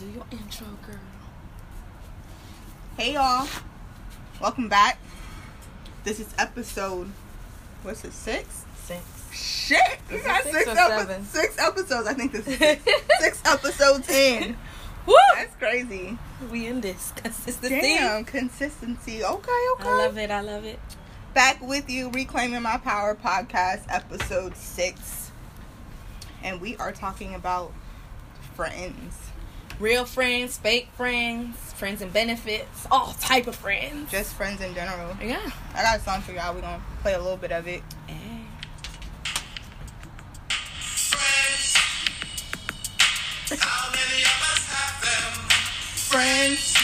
Do your intro, girl. Hey y'all, welcome back. This is episode. What's it? Six. Six. Shit, we got six six, epi- six episodes. I think this is six, six episodes in. Woo! That's crazy. We in this consistency. Damn, consistency. Okay, okay. I love it. I love it. Back with you, reclaiming my power podcast, episode six, and we are talking about friends. Real friends, fake friends, friends and benefits, all type of friends. Just friends in general. Yeah. I got a song for y'all. We're gonna play a little bit of it. Hey. Friends.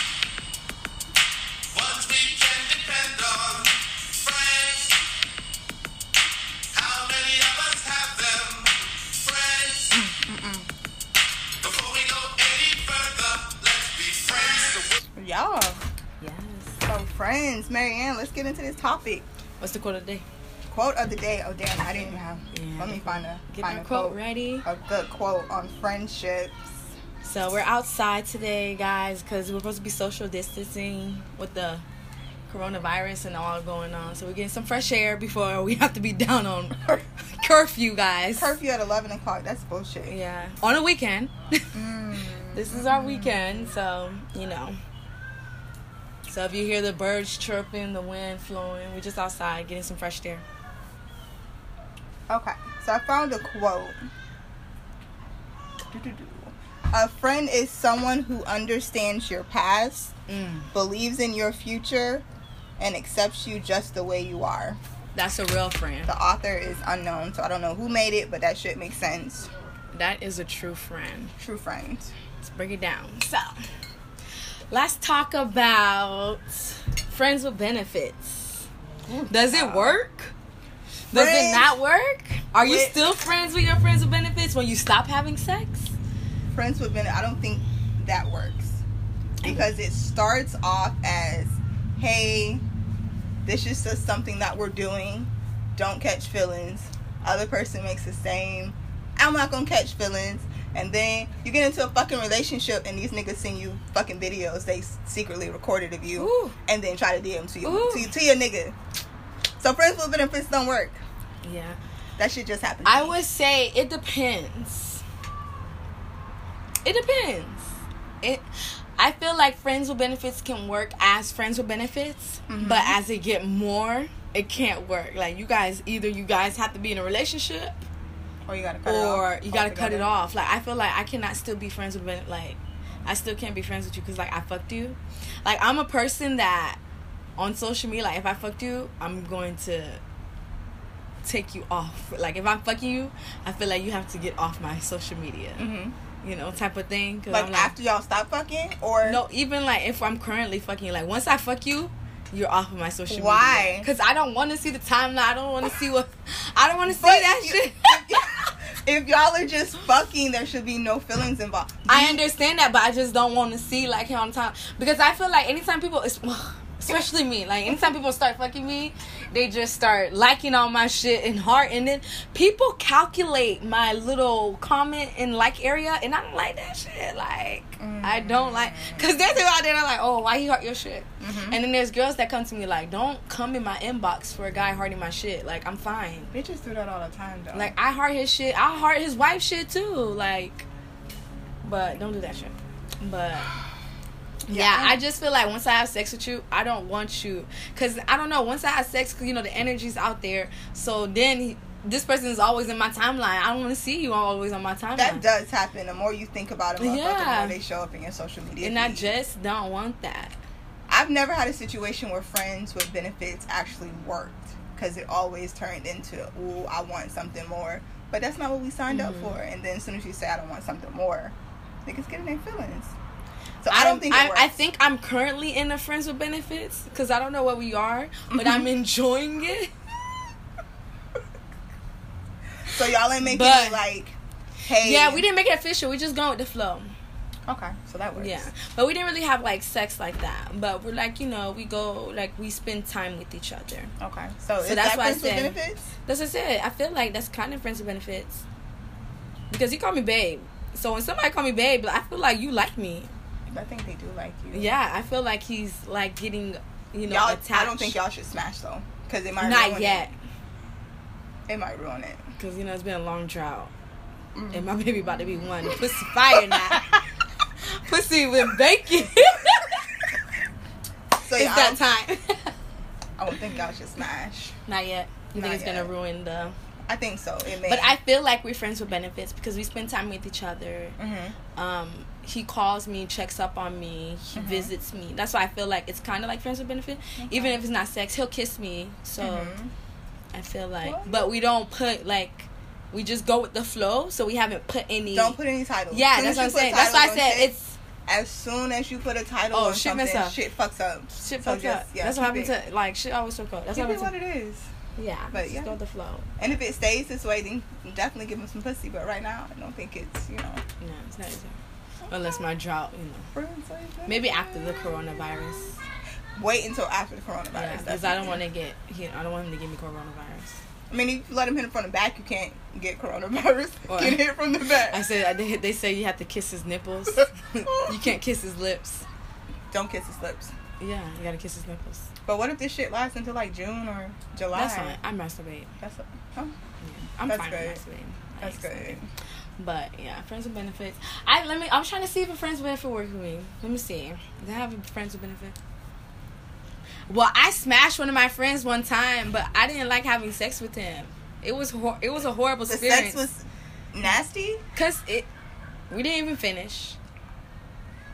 Friends, Marianne, let's get into this topic. What's the quote of the day? Quote of the day. Oh damn, I didn't even have. Yeah. Let me find a Get find a quote quote. ready. A good quote on friendships. So we're outside today, guys, because we're supposed to be social distancing with the coronavirus and all going on. So we're getting some fresh air before we have to be down on curfew, guys. Curfew at eleven o'clock. That's bullshit. Yeah, on a weekend. Mm. this is our weekend, so you know. So if you hear the birds chirping, the wind flowing, we're just outside getting some fresh air. Okay, so I found a quote. A friend is someone who understands your past, Mm, believes in your future, and accepts you just the way you are. that's a real friend. The author is unknown, so I don't know who made it, but that shit makes sense. That is a true friend. True friend. Let's break it down. So, let's talk about friends with benefits. Does it work? Does it not work? Are you with- still friends with your friends with benefits when you stop having sex? Friends with benefits, I don't think that works. Because it starts off as, hey, this is just something that we're doing. Don't catch feelings. Other person makes the same. I'm not gonna catch feelings. And then you get into a fucking relationship and these niggas send you fucking videos they secretly recorded of you Ooh. and then try to DM to you Ooh. to, to your nigga. So friends with benefits don't work. Yeah. That shit just happened. I me. would say it depends. It depends. It I feel like friends with benefits can work as friends with benefits, Mhm. but as it get more, it can't work. Like you guys either you guys have to be in a relationship or you gotta cut it off you got to cut it off. Like I feel like I cannot still be friends with like I still can't be friends with you cuz like I fucked you. Like I'm a person that on social media like if I fucked you, I'm going to take you off. Like if I'm fucking you, I feel like you have to get off my social media. Mhm. You know, type of thing. Like I'm after y'all stop fucking, or no, even like if I'm currently fucking like once I fuck you, you're off of my social Why? media. Why? Because I don't want to see the timeline. I don't want to see what. I don't want to see that you- shit. if y'all are just fucking, there should be no feelings involved. I understand that, but I just don't want to see like him on time because I feel like anytime people, especially me, like anytime people start fucking me, they just start liking all my shit and heart, and then people calculate my little comment and like area, and I don't like that shit. Like I don't like because there's people out there that are like, oh, why he heart your shit, Mhm. and then there's girls that come to me like, don't come in my inbox for a guy hearting my shit. Like I'm fine. Bitches do that all the time, though. Like I heart his shit. I heart his wife shit too. Like, but don't do that shit. But yeah, Yeah. I just feel like once I have sex with you, I don't want you because I don't know. Once I have sex, you know the energy's out there. So then he, this person is always in my timeline. I don't want to see you always on my timeline. that does happen. The more you think about it, motherfucker, the more they show up in your social media. and I just don't want that. I've never had a situation where friends with benefits actually worked because it always turned into, ooh, I want something more. But that's not what we signed up Mhm. for. And then as soon as you say, I don't want something more, niggas get in their feelings. So I don't think I. I think I'm currently in a friends with benefits because I don't know what we are, but. I'm mm-hmm. enjoying it. so. Y'all ain't making But- it like, hey. Yeah, we didn't make it official. We just going with the flow. Okay, so that works. Yeah, but we didn't really have like sex like that. But we're like, you know, we go like we spend time with each other. Okay, so, is that's that why I friends with said- benefits? That's what I said. I feel like that's kind of friends with benefits. Because you call me babe. So when somebody call me babe, I feel like you like me. I think they do like you. Yeah, I feel like he's like getting, you know, y'all. attached. I don't think y'all should smash though, because it might Not yet, It. it might ruin it. because you know it's been a long drought, Mm. and my baby about to be one. Pussy fire now. Pussy with bacon. So it's yeah, that time. I don't think y'all should smash. Not yet. You Not think it's gonna ruin the? I think so. It may. But I feel like we're friends with benefits because we spend time with each other. hmm Um, he calls me, checks up on me, he Mhm. visits me. That's why I feel like it's kind of like friends with benefit. Even if it's not sex, he'll kiss me. So Mhm. I feel like, Well, but we don't put like, we just go with the flow. So we haven't put any. Don't put any titles. Yeah, that's what I'm saying. That's why I said shit, it's As soon as you put a title Oh, on shit something, up. shit fucks up. shit So fucked just, up. yeah, That's what happened it- to like shit always fuck up. That's what what it is. Yeah. but yeah. go the flow. And if it stays this way, then definitely give him some pussy. But right now, I don't think it's you know. No, it's not. Unless my drought, you know. Maybe after the coronavirus. Wait until after the coronavirus. Yeah, because I don't want to get. He, I don't want him to give me coronavirus. I mean, if you let him hit it from the back, you can't get coronavirus. Or- Get hit from the back. I said they, they say you have to kiss his nipples. you can't kiss his lips. don't kiss his lips. Yeah, you gotta kiss his nipples. But what if this shit lasts until like June or July? That's fine. I masturbate. That's huh? Yeah. I'm That's fine good. with masturbating. That's good. But yeah, friends with benefits. I let me. I was trying to see if a friends with benefit work with me. Let me see. Does I have a friends with benefit? Well, I smashed one of my friends one time, but I didn't like having sex with him. It was hor- it was a horrible The experience. sex was nasty. cause it. We didn't even finish.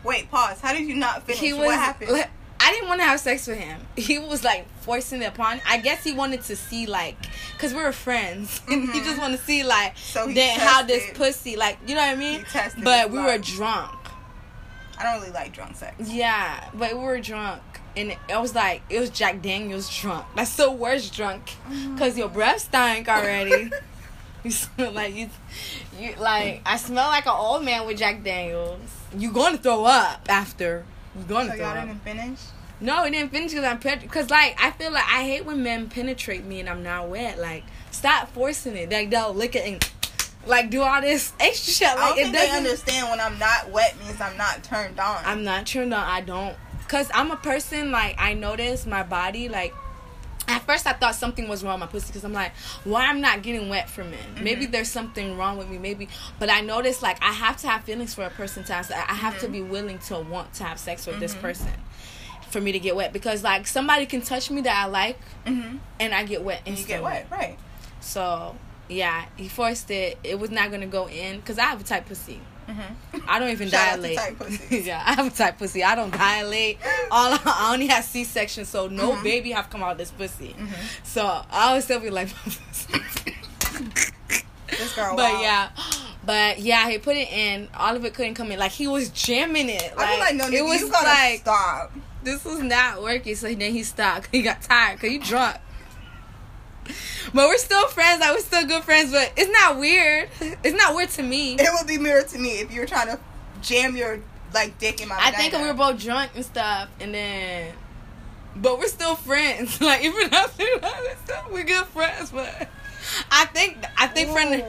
Wait, pause. How did you not finish? Was. what happened? like, I didn't want to have sex with him. He was like forcing it upon. I guess he wanted to see like, cause we were friends. he Mhm. just wanted to see like, So he then how this pussy like, you know what I mean? He But we were drunk. I don't really like drunk sex. Yeah, but we were drunk, and it was like it was Jack Daniels drunk. That's the worst drunk, Mm-hmm. cause your breath stank already. you smell like you, you like I smell like an old man with Jack Daniels. You're gonna throw up after. You gonna So throw y'all didn't finish. No, it didn't finish because I'm because like I feel like I hate when men penetrate me and I'm not wet. Like stop forcing it. Like they'll lick it and like do all this extra shit. I Like don't it think they doesn't. understand when I'm not wet means I'm not turned on. I'm not turned on. I don't. Cause I'm a person like I notice my body like. At first, I thought something was wrong with my pussy because I'm like, why I'm not getting wet from men? Mm-hmm. Maybe there's something wrong with me. Maybe, but I noticed like I have to have feelings for a person to have. se- I have to mm-hmm. be willing to want to have sex with this mm-hmm. person for me to get wet because like somebody can touch me that I like hmm and I get wet And you get wet, right? So yeah, he forced it. It was not gonna go in because I have a tight pussy. Hmm I don't even Shout dilate. yeah, I have a tight pussy. I don't dilate. All I only have C section, so no Mhm. baby have come out of this pussy. Mhm. So I always still be like, This girl. but yeah, but yeah, he put it in. All of it couldn't come in. Like he was jamming it. Like, I like no, it nigga, was you gotta like stop. this was not working. So then he stopped. He got tired because he drunk. But we're still friends. Like we're still good friends. But it's not weird. It's not weird to me. It would be weird to me if you were trying to jam your like dick in my. I think we were both drunk and stuff, and then, but we're still friends. Like even after that we're good friends. But I think I think friend,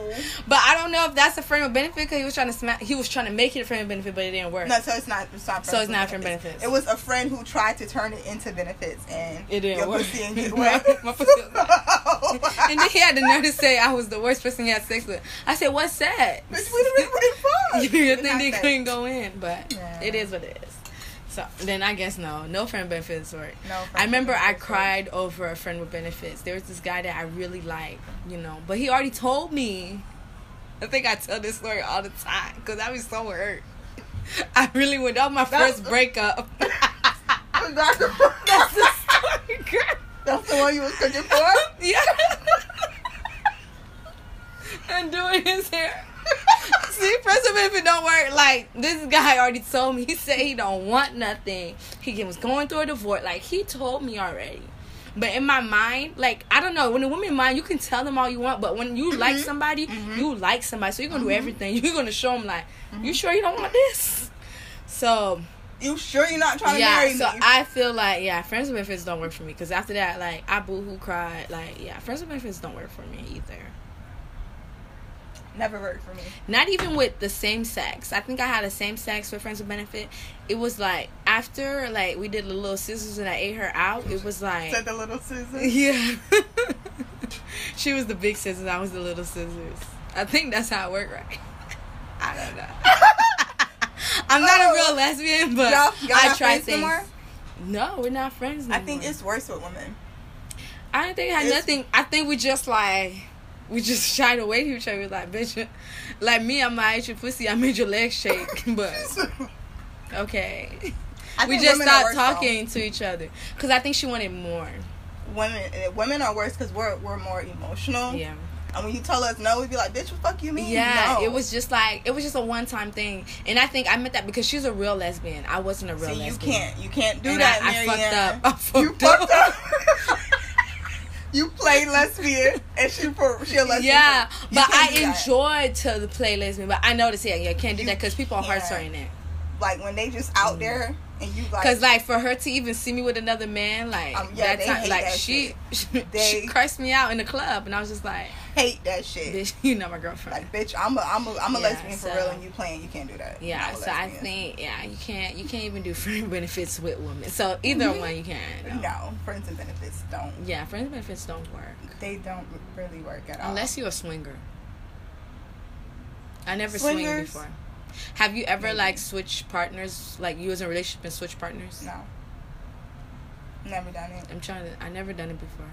but I don't know if that's a friend of benefit because he was trying to smack. He was trying to make it a friend of benefit, but it didn't work. No, so it's not. It's not. So it's not friend benefits. It was a friend who tried to turn it into benefits, and It didn't work. and get My- my pussy and then he had the nerve to say I was the worst person he had sex with. I said, "What's that?" Bitch, we fucked. you think they couldn't go in, but Yeah. it is what it is. So then I guess no, no friend benefits work. No, friend I remember I benefits work. cried over a friend with benefits. There was this guy that I really liked, you know, but he already told me. I think I tell this story all the time because I was so hurt. I really went. Was my That's- first breakup. That's the, That's the story, girl. that's the one you was cooking for. Yeah. and doing his hair. See, friends of benefit don't work. Like this guy already told me. He said he don't want nothing. He was going through a divorce. Like he told me already. But in my mind, like I don't know, when a woman mind, you can tell them all you want. But when you like mm-hmm. somebody, mm-hmm. you like somebody, so you're gonna do mm-hmm. everything. You're gonna show them like, you sure you don't want this? So You sure you're not trying to yeah, marry so me? I feel like yeah, friends with benefits don't work for me because after that, like I boohoo cried. Like yeah, friends with benefits don't work for me either. Never worked for me. not even with the same sex. I think I had a same sex with friends with benefit. It was like after like we did the little scissors and I ate her out. It was like Said the little Susan. yeah. she was the big scissors. I was the little scissors. I think that's how it worked, right? I don't know. I'm not a real oh. lesbian, but y'all, y'all I try things. no we're not friends. No I think it's worse with women. I don't think it had it's- nothing. I think we just like we just shied away from each other. Like bitch, like me, I might eat your pussy. I made your legs shake, but okay. We just stopped worse, though. talking to each other because I think she wanted more. Women, eh, women are worse because we're we're more emotional. Yeah. And when you tell us no, we'd be like, "Bitch, what the fuck you mean?" Yeah, no. it was just like it was just a one time thing, and I think I meant that because she's a real lesbian. I wasn't a real See, you lesbian. can't, you can't do And that, I- I fucked up. I fucked you up. fucked up. You played lesbian, and she for she a lesbian. Yeah, but I enjoyed to play lesbian. But I noticed, yeah, you can't do You that because people are hard can't. starting it. like when they just out there and you like, Cause like for her to even see me with another man, like Um, yeah, that time, like that she, They- she cursed me out in the club, and I was just like, hate that shit. "Bitch, you know my girlfriend." Like, bitch, I'm a I'm a I'm a Yeah, lesbian for real, and you playing, you can't do that. Yeah, so I think yeah, you can't you can't even do friend benefits with women. So either Mhm. one you can. No. no friends and benefits don't. Yeah, friends and benefits don't work They don't really work at all. unless you're a swinger. I never swinged before. Have you ever Maybe. like switched partners? Like you was in a relationship and switched partners? no, never done it. I'm trying to. I never done it before.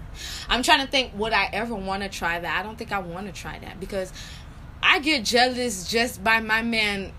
I'm trying to think. Would I ever want to try that? I don't think I want to try that because I get jealous just by my man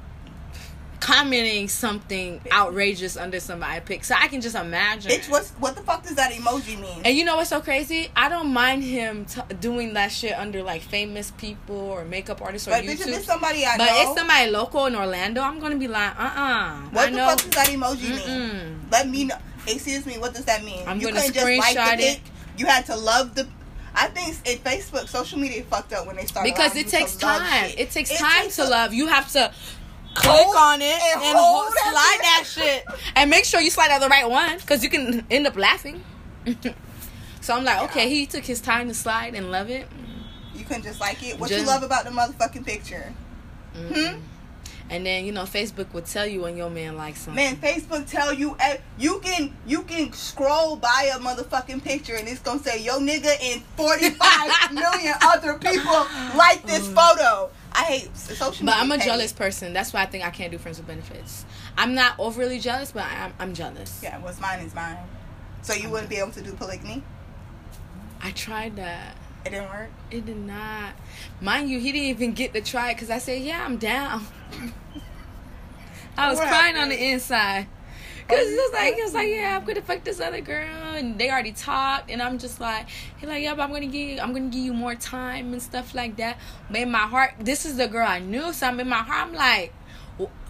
commenting something outrageous under somebody pic. So I can just imagine. Bitch, what's what the fuck does that emoji mean? and you know what's so crazy? I don't mind him t- doing that shit under like famous people or makeup artists or but bitch, if YouTube. it's somebody I but know, it's somebody local in Orlando. I'm gonna be like, uh, uh what I the know. fuck does that emoji mean? Mm-mm. Let me know. Excuse me, what does that mean? I'm you gonna couldn't just like screenshot the it. pic. You had to love the. I think it, Facebook, social media fucked up when they started. because it takes to love time. It takes It time takes to a- love. You have to click on it and and, hold hold, slide that shit, and make sure you slide out the right one because you can end up laughing. so I'm like, okay, he took his time to slide and love it. You couldn't just like it. What you love about the motherfucking picture? Mm. And then you know, Facebook would tell you when your man likes something. Man, Facebook tell you eh, you can you can scroll by a motherfucking picture and it's gonna say yo nigga and 45 million other people like this photo. I hate social media. But. I'm a jealous person. That's why I think I can't do friends with benefits. I'm not overly jealous, but I'm, I'm jealous. Yeah, what's mine is mine. So you wouldn't be able to do polygamy? I tried that. It didn't work. It did not. Mind you, he didn't even get to try it because I said, yeah, I'm down. I was What crying on the inside. Cause Oh, he was like, he was like, yeah, I'm gonna fuck this other girl, and they already talked, and I'm just like, he like, yeah, but I'm gonna give, you, I'm gonna give you more time and stuff like that. But in my heart, this is the girl I knew, so I'm in my heart, I'm like,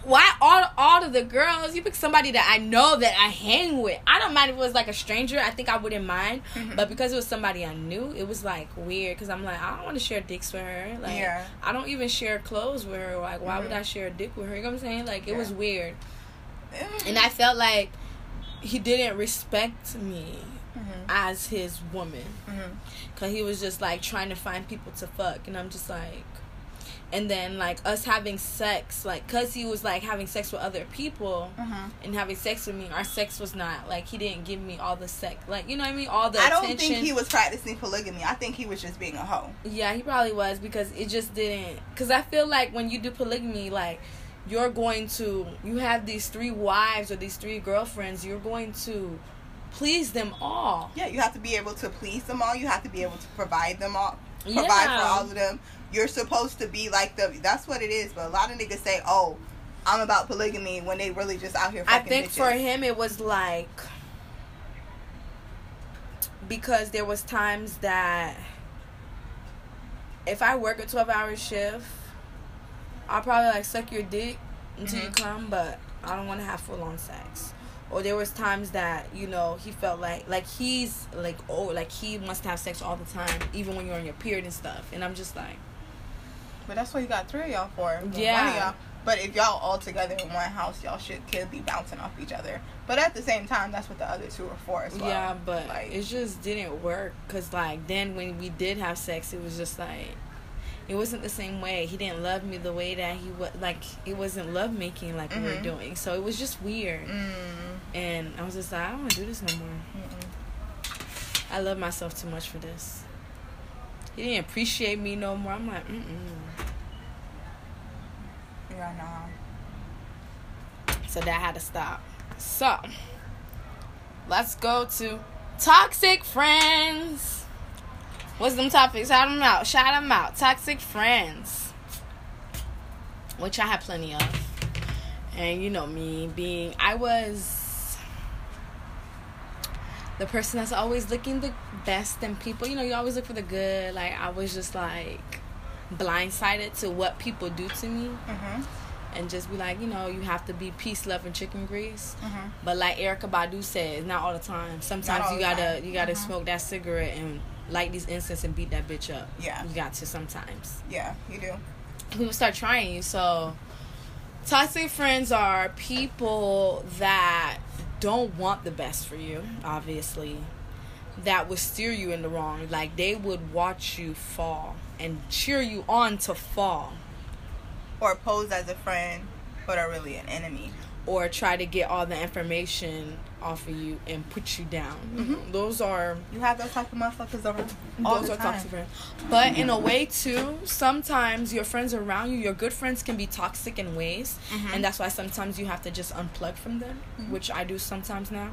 why all all of the girls? You pick somebody that I know that I hang with. I don't mind if it was like a stranger. I think I wouldn't mind, Mhm. but because it was somebody I knew, it was like weird. Cause I'm like, I don't want to share dicks with her. Like, Yeah. I don't even share clothes with her. Like, why would Mhm. I share a dick with her? You know what I'm saying? Like, it Yeah. was weird and I felt like he didn't respect me Mhm, as his woman because he was just like trying to find people to fuck and i'm just like and then like us having sex like because he was like having sex with other people Mhm. and having sex with me our sex was not like he didn't give me all the sex like you know what i mean all the I don't attention think he was practicing polygamy. I think he was just being a hoe. yeah he probably was because it just didn't because i feel like when you do polygamy like you're going to you have these three wives or these three girlfriends you're going to please them all Yeah, you have to be able to please them all. You have to be able to provide them all, provide Yeah. for all of them. You're supposed to be like the. That's what it is. But a lot of niggas say, "Oh, I'm about polygamy," when they really just out here. I think bitches. for him it was like because there was times that if I work a twelve hour shift, I'll probably like suck your dick until you Mhm. come, but I don't want to have full on sex. Or there was times that you know he felt like like he's like oh like he wants to have sex all the time even when you're on your period and stuff, and I'm just like But that's what you got three of y'all for. One of Yeah. y'all. But if y'all all together in one house, y'all should could be bouncing off each other. But at the same time, that's what the other two are for as well. Yeah, but like, it just didn't work because like then when we did have sex, it was just like it wasn't the same way. He didn't love me the way that he was like it wasn't love making like we were Mhm. doing. So it was just weird. Mm. And I was just like, I don't want to do this no more. Mm-mm. I love myself too much for this. He didn't appreciate me no more. I'm like, mm mm. Yeah, nah. So that had to stop. So let's go to toxic friends. What's them topics? Shout them out. Shout them out. Toxic friends. Which I have plenty of. And you know me being I was the person that's always looking the best in people. You know, you always look for the good. Like I was just like blindsided to what people do to me Mm-hmm. and just be like, you know, you have to be peace, love, and chicken grease. Mm-hmm. But like Erykah Badu says, not all the time. Sometimes you gotta you gotta Mhm. smoke that cigarette and light these incense and beat that bitch up. Yeah. You got to sometimes. Yeah, you do. People start trying you. So toxic friends are people that don't want the best for you, obviously. That would steer you in the wrong. Like they would watch you fall and cheer you on to fall. Or pose as a friend, but are really an enemy. Or try to get all the information off of you and put you down. Mhm. Those are You have those type of motherfuckers around all those the are time. toxic friends. But in a way too, sometimes your friends around you, your good friends can be toxic in ways, Mhm. and that's why sometimes you have to just unplug from them, Mhm. which I do sometimes now.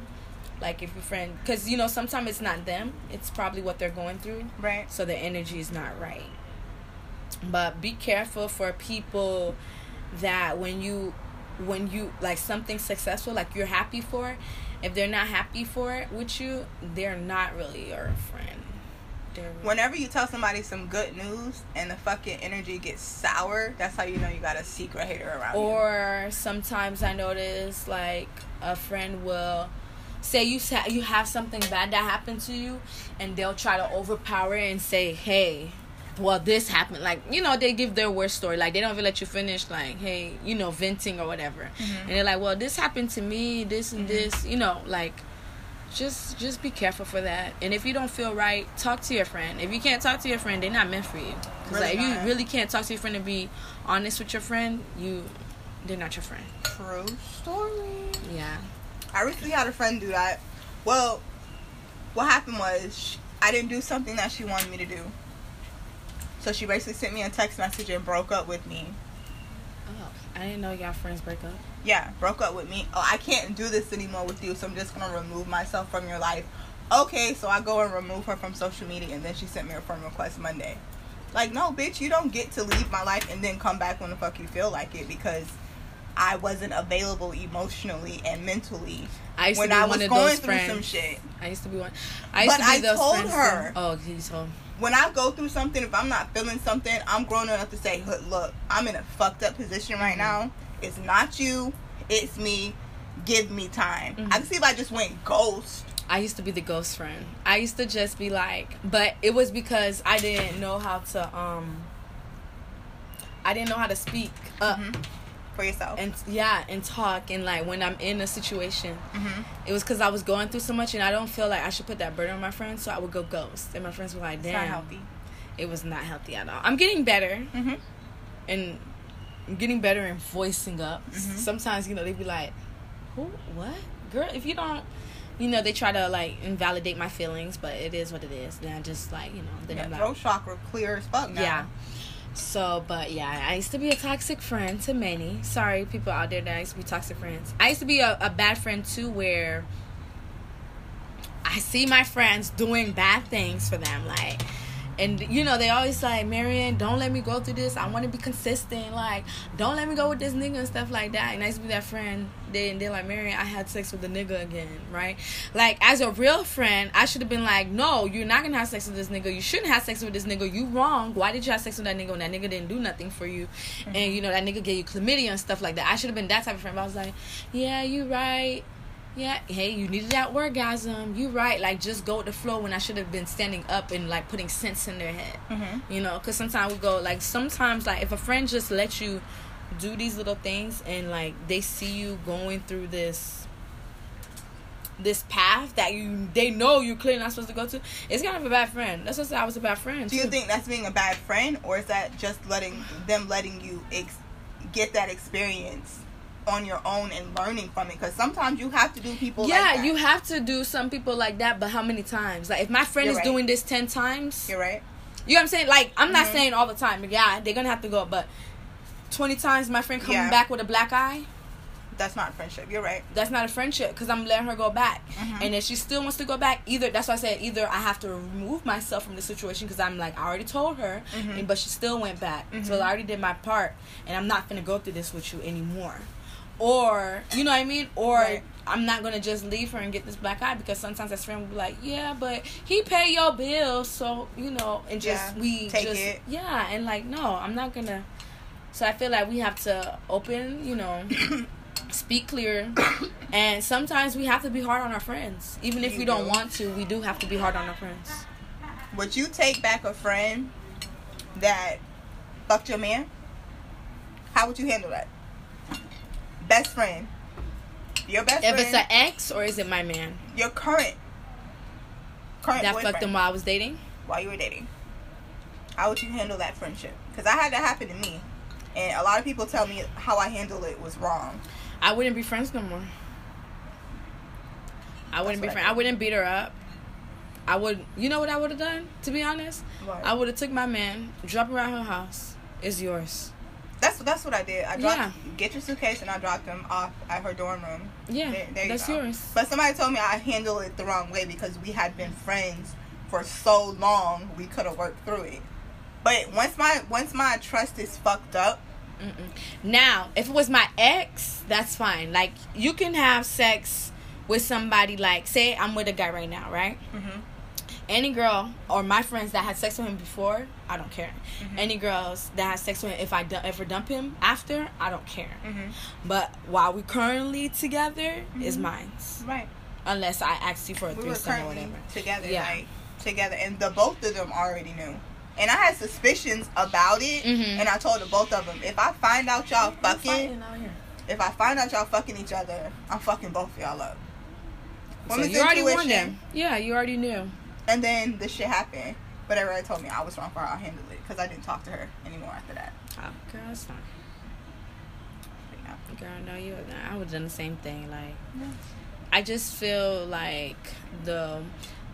Like if your friend, because you know sometimes it's not them, it's probably what they're going through, Right. so the energy is not right. But be careful for people that when you when you like something successful like you're happy for if they're not happy for it with you they're not really your friend they're Whenever you tell somebody some good news and the fucking energy gets sour, that's how you know you got a secret hater around you. or sometimes i notice like a friend will say you sa- you have something bad that happened to you and they'll try to overpower it and say hey well this happened. Like you know they give their worst story. Like they don't even let you finish like hey you know venting or whatever. Mm-hmm. And they're like well this happened to me this and mm-hmm. this you know like just just be careful for that. And if you don't feel right talk to your friend. If you can't talk to your friend they're not meant for you. 'Cause, Really like if you really can't talk to your friend and be honest with your friend you they're not your friend. True story. yeah. I recently had a friend do that. Well, what happened was I didn't do something that she wanted me to do. So she basically sent me a text message and broke up with me. oh i didn't know y'all friends break up Yeah, broke up with me. Oh, I can't do this anymore with you, so I'm just gonna remove myself from your life. Okay, so I go and remove her from social media, and then she sent me a friend request Monday. Like, no, bitch, you don't get to leave my life and then come back when the fuck you feel like it because I wasn't available emotionally and mentally i when I was going through friends some shit. i used to be one i used But to be I those told friends her. oh he told When I go through something, if I'm not feeling something, I'm grown enough to say, look, look I'm in a fucked up position right Mm-hmm. now. It's not you, it's me. Give me time. Mhm. I can see if I just went ghost. I used to be the ghost friend. I used to just be like, but it was because I didn't know how to um I didn't know how to speak up Mhm. For yourself. and yeah, and talk and like when I'm in a situation. hmm It was cuz I was going through so much and I don't feel like I should put that burden on my friends, so I would go ghost. And my friends were like, It's not "Damn, healthy. it was not healthy at all." I'm getting better hmm and I'm getting better in voicing up. Mhm. Sometimes, you know, they'd be like, "Who? What, girl? If you don't, you know, they try to like invalidate my feelings, but it is what it is." And I just like, you know, then Yeah, I'm throat like, chakra clear as fuck now. yeah. So, but yeah, I used to be a toxic friend to many. Sorry, people out there that I used to be toxic friends. I used to be a, a bad friend too, where I see my friends doing bad things for them, like, and you know they always like, Marion, don't let me go through this. I want to be consistent. Like, don't let me go with this nigga and stuff like that. And I used to be that friend. They they're like, Marion, I had sex with the nigga again, right? Like, as a real friend, I should have been like, no, you're not gonna have sex with this nigga. You shouldn't have sex with this nigga. You wrong. Why did you have sex with that nigga when that nigga didn't do nothing for you? And mm-hmm. you know that nigga gave you chlamydia and stuff like that. I should have been that type of friend. But I was like, yeah, you right. Yeah, hey, you needed that orgasm. You right. Like, just go with the flow when I should have been standing up and like putting sense in their head. hmm You know, because sometimes we go like sometimes like if a friend just lets you do these little things and like they see you going through this this path that you they know you're clearly not supposed to go to, it's kind of a bad friend. That's what I was a bad friend. Do you too. think that's being a bad friend, or is that just letting them letting you ex- get that experience on your own and learning from it? Because sometimes you have to do people. yeah, like you have to do some people like that, but how many times? Like if my friend You're is right. doing this ten times, You're right. you know what I'm saying? Like I'm not Mhm. saying all the time. Yeah, they're gonna have to go, but twenty times my friend coming Yeah. back with a black eye. That's not friendship. You're right. that's not a friendship because I'm letting her go back. Mhm. And if she still wants to go back, either that's why I said either I have to remove myself from the situation because I'm like I already told her, Mhm. and, but she still went back. So Mhm. I already did my part, and I'm not gonna go through this with you anymore. Or you know what I mean? Or Right. I'm not gonna just leave her and get this black eye because sometimes that friend will be like, yeah, but he pay your bills, so you know, and just Yeah, we take just it. yeah, and like no, I'm not gonna. So I feel like we have to open, you know, speak clear, and sometimes we have to be hard on our friends, even if You we don't do. want to. We do have to be hard on our friends. Would you take back a friend that fucked your man? How would you handle that? Best friend. Your best If friend. it's an ex or is it my man your current current that boyfriend fucked him while I was dating? while you were dating. How would you handle that friendship? Because I had that happen to me, and a lot of people tell me how I handled it was wrong. I wouldn't be friends no more. I wouldn't be I friends. I wouldn't beat her up. I would. You know what I would have done? To be honest, What? I would have took my man, drop him around her house. It's yours. That's that's what I did. I dropped Yeah. get your suitcase and I dropped them off at her dorm room. Yeah, There- there you that's go. yours. But somebody told me I handled it the wrong way because we had been friends for so long. We could have worked through it. But once my once my trust is fucked up, Mm-mm. Now, if it was my ex, that's fine. Like you can have sex with somebody. Like, say I'm with a guy right now, right? mm-hmm. Any girl or my friends that had sex with him before, I don't care. Mhm. Any girls that had sex with him, if I ever dump him after, I don't care. Mm-hmm. But while we currently together, is Mhm. mine. right. Unless I ask you for a we were threesome or whatever. together, Yeah. like together, and the both of them already knew. And I had suspicions about it, Mhm. and I told the both of them, if I find out y'all fucking, if I find out y'all fucking each other, I'm fucking both of y'all up. So you already warned them. Yeah, you already knew. And then the shit happened. But everybody told me I was wrong for how I handled it because I didn't talk to her anymore after that. Oh, girl, it's fine. Yeah. Girl, no, you. I would have done the same thing. Like, I just feel like the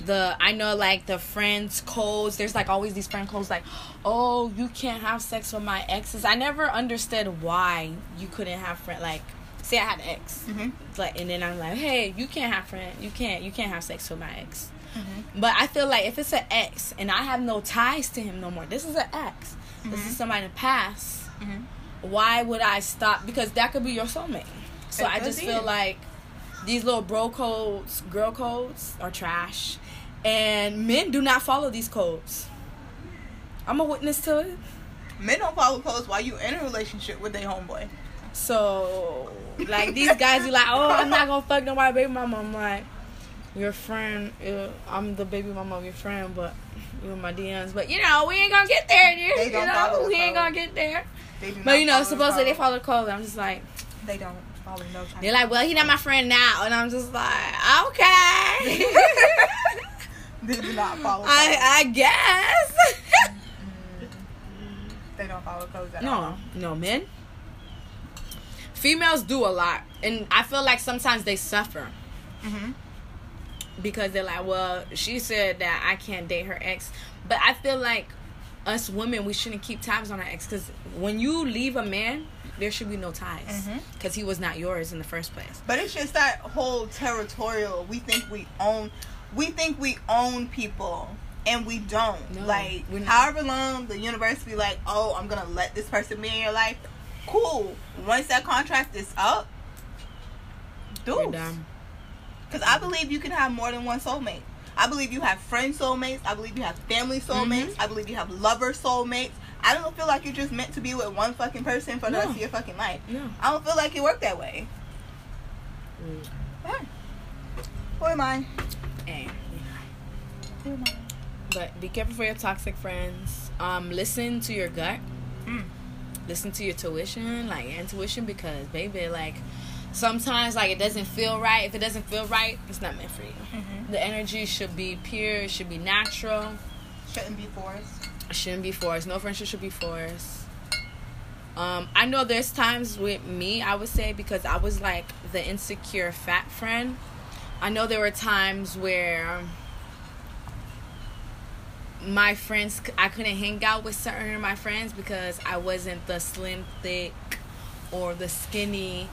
the I know like the friends codes. There's like always these friend codes like, oh, you can't have sex with my exes. I never understood why you couldn't have friend like. Say I had an ex, Mhm. like, and then I'm like, hey, you can't have friend, you can't, you can't have sex with my ex. Mhm. But I feel like if it's an ex and I have no ties to him no more, this is an ex. This Mhm. is somebody in the past Mhm. why would I stop? Because that could be your soulmate. So It I just feel like these little bro codes, girl codes are trash. And men do not follow these codes. I'm a witness to it. Men don't follow codes while you in a relationship with their homeboy. So, like, these guys be like, oh, I'm not gonna fuck nobody, baby mama. I'm like, your friend, uh, I'm the baby mama of your friend, but you my DMs. But, you know, we ain't gonna get there, dude. You know, we ain't gonna get there. But, you know, the supposedly they follow the code. I'm just like, They don't follow no. They're like, well, he not my friend now, and I'm just like, okay, they do not follow. codes. I I guess. they don't follow codes at all. no, no, men. Females do a lot, and I feel like sometimes they suffer Mm-hmm. Because they're like, well, she said that I can't date her ex, but I feel like us women we shouldn't keep tabs on our ex because when you leave a man, there should be no ties mm-hmm. because he was not yours in the first place. But it's just that whole territorial. We think we own. We think we own people, and we don't. No, like however long the universe be like, oh, I'm gonna let this person be in your life. Cool. Once that contract is up, done. Because I believe you can have more than one soulmate. I believe you have friend soulmates. I believe you have family soulmates. Mhm. I believe you have lover soulmates. I don't feel like you're just meant to be with one fucking person for the No. rest of your fucking life. No. I don't feel like it worked that way. Mm. Who am I? Eh. Who am I? But be careful for your toxic friends. Um, listen to your gut. Mm. Listen to your tuition, like your intuition, because baby, like sometimes like it doesn't feel right. If it doesn't feel right, it's not meant for you. Mhm. The energy should be pure. It should be natural. Shouldn't be forced. Shouldn't be forced. No friendship should be forced. Um, I know there's times with me, I would say, because I was like the insecure fat friend. I know there were times where my friends, I couldn't hang out with certain of my friends because I wasn't the slim, thick, or the skinny.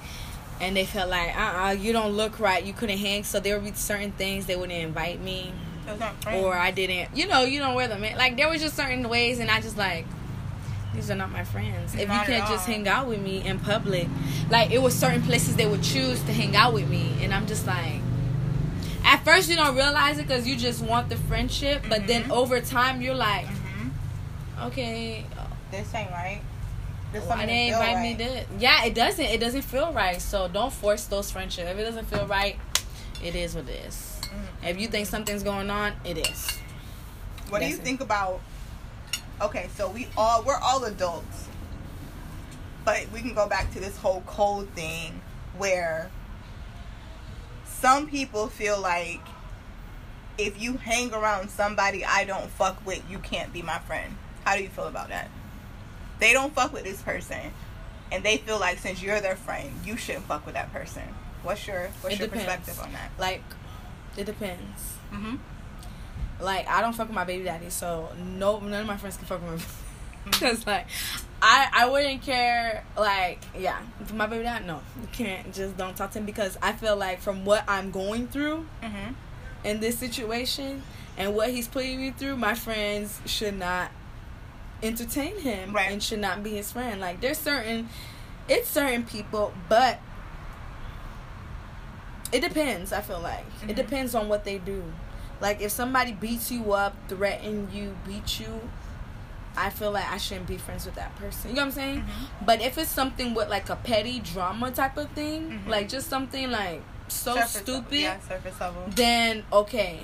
And they felt like, uh uh you don't look right. You couldn't hang. So there would be certain things they wouldn't invite me Those aren't friends. or I didn't, you know, you don't wear them. Like there was just certain ways, and I just like these are not my friends. If you Not at can't just hang out with me in public, like it was certain places they would choose to hang out with me, and I'm just like. At first, you don't realize it because you just want the friendship, but then Mhm. over time, you're like, Mhm. okay, This ain't right. Something they invite right. me this? Yeah, it doesn't. It doesn't feel right. So don't force those friendships. If it doesn't feel right, it is what it is. Mhm. If you think something's going on, it is. What do you That's it. think about? Okay, so we all we're all adults, but we can go back to this whole code thing where some people feel like if you hang around somebody I don't fuck with, you can't be my friend. How do you feel about that? They don't fuck with this person, and they feel like since you're their friend, you shouldn't fuck with that person. What's your What's It your depends. perspective on that? Like, it depends. Mm-hmm. like I don't fuck with my baby daddy, so no none of my friends can fuck with me. Mm-hmm. Cause like I I wouldn't care like yeah for my baby dad no you can't just don't talk to him because I feel like from what I'm going through Mm-hmm. in this situation and what he's putting me through my friends should not entertain him Right. and should not be his friend like there's certain it's certain people but it depends i feel like Mhm. it depends on what they do like if somebody beats you up threaten you beat you i feel like i shouldn't be friends with that person you know what i'm saying Mhm. but if it's something with like a petty drama type of thing Mhm. like just something like so Surface stupid Yeah, surface level. then okay.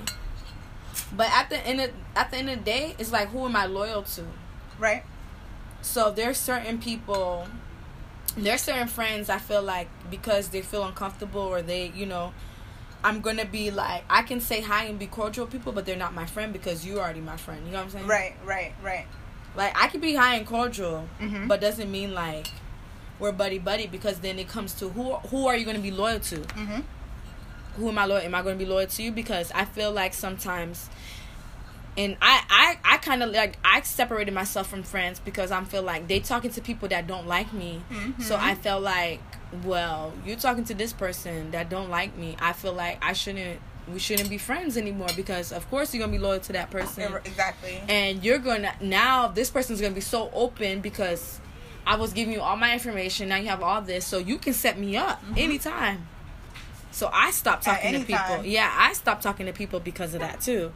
But at the end of at the end of the day, it's like who am I loyal to? Right. So there's certain people there's certain friends I feel like because they feel uncomfortable or they, you know, I'm gonna be like I can say hi and be cordial people, but they're not my friend because you're already my friend. You know what I'm saying? Right, right, right. Like I can be high and cordial, Mhm. but doesn't mean like we're buddy buddy because then it comes to who who are you gonna be loyal to? Mm-hmm. who am I loyal? Am I going to be loyal to you? Because I feel like sometimes, and I, I, I kind of like I separated myself from friends because I feel like they talking to people that don't like me. So mm-hmm. I felt like, well, you're talking to this person that don't like me. I feel like I shouldn't. We shouldn't be friends anymore because of course you're gonna be loyal to that person, exactly. and you're gonna now this person's gonna be so open because I was giving you all my information. Now you have all this, so you can set me up mm-hmm. anytime. So I stopped talking to people. time. Yeah, I stopped talking to people because of that too.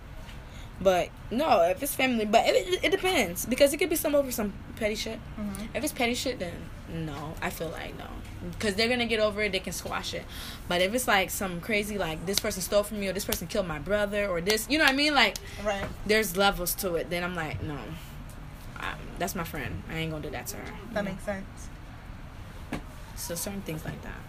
But no, if it's family, but it, it, depends because it could be some over some petty shit. Mhm. If it's petty shit, then no, I feel like no, because they're gonna get over it. They can squash it. But if it's like some crazy, like this person stole from me or this person killed my brother or this, you know what I mean? Like Right. there's levels to it. Then I'm like, no, that's my friend. I ain't gonna do that to her. That makes sense. So certain things like that.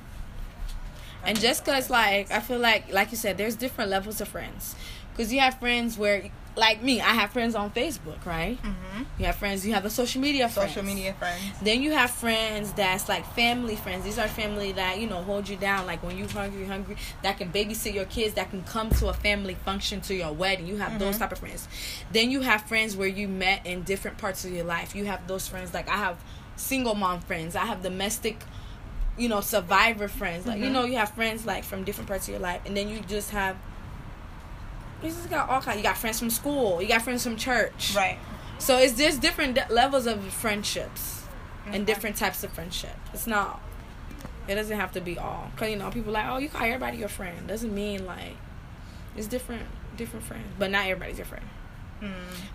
And just cause like I feel like like you said, there's different levels of friends. Cause you have friends where like me, I have friends on Facebook, right? Mm-hmm. You have friends. You have the social media friends. Social media friends. Then you have friends that's like family friends. These are family that you know hold you down. Like when you're hungry, hungry, that can babysit your kids. That can come to a family function, to your wedding. You have those Mhm. type of friends. Then you have friends where you met in different parts of your life. You have those friends. Like I have single mom friends. I have domestic, you know, survivor friends. Like you Mhm. know, you have friends like from different parts of your life, and then you just have. You just got all kind. You got friends from school. You got friends from church. Right. So it's just different levels of friendships Okay. and different types of friendship. It's not. It doesn't have to be all. Cause you know people like, oh, you call everybody your friend. Doesn't mean like it's different, different friends. But not everybody's your friend. Mm.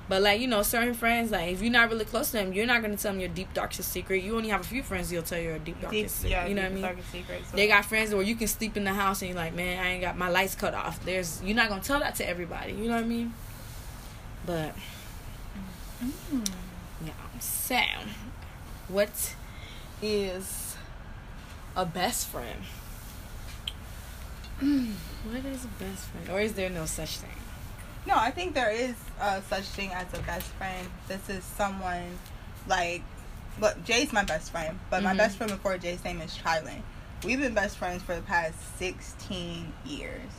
But like you know, certain friends, like if you're not really close to them, you're not gonna tell them your deep darkest secret. You only have a few friends you'll tell your deep Deep, darkest secret. yeah, you know what I mean? darkest secrets. They got friends where you can sleep in the house and you're like, man, I ain't got my lights cut off. There's you're not gonna tell that to everybody. You know what I mean? But Mm. yeah. So, what is a best friend? What is a best friend? Or is there no such thing? No, I think there is uh, such thing as a best friend. This is someone like, but Jay's my best friend, but my Mhm. best friend before Jay's name is Trilin. We've been best friends for the past sixteen years.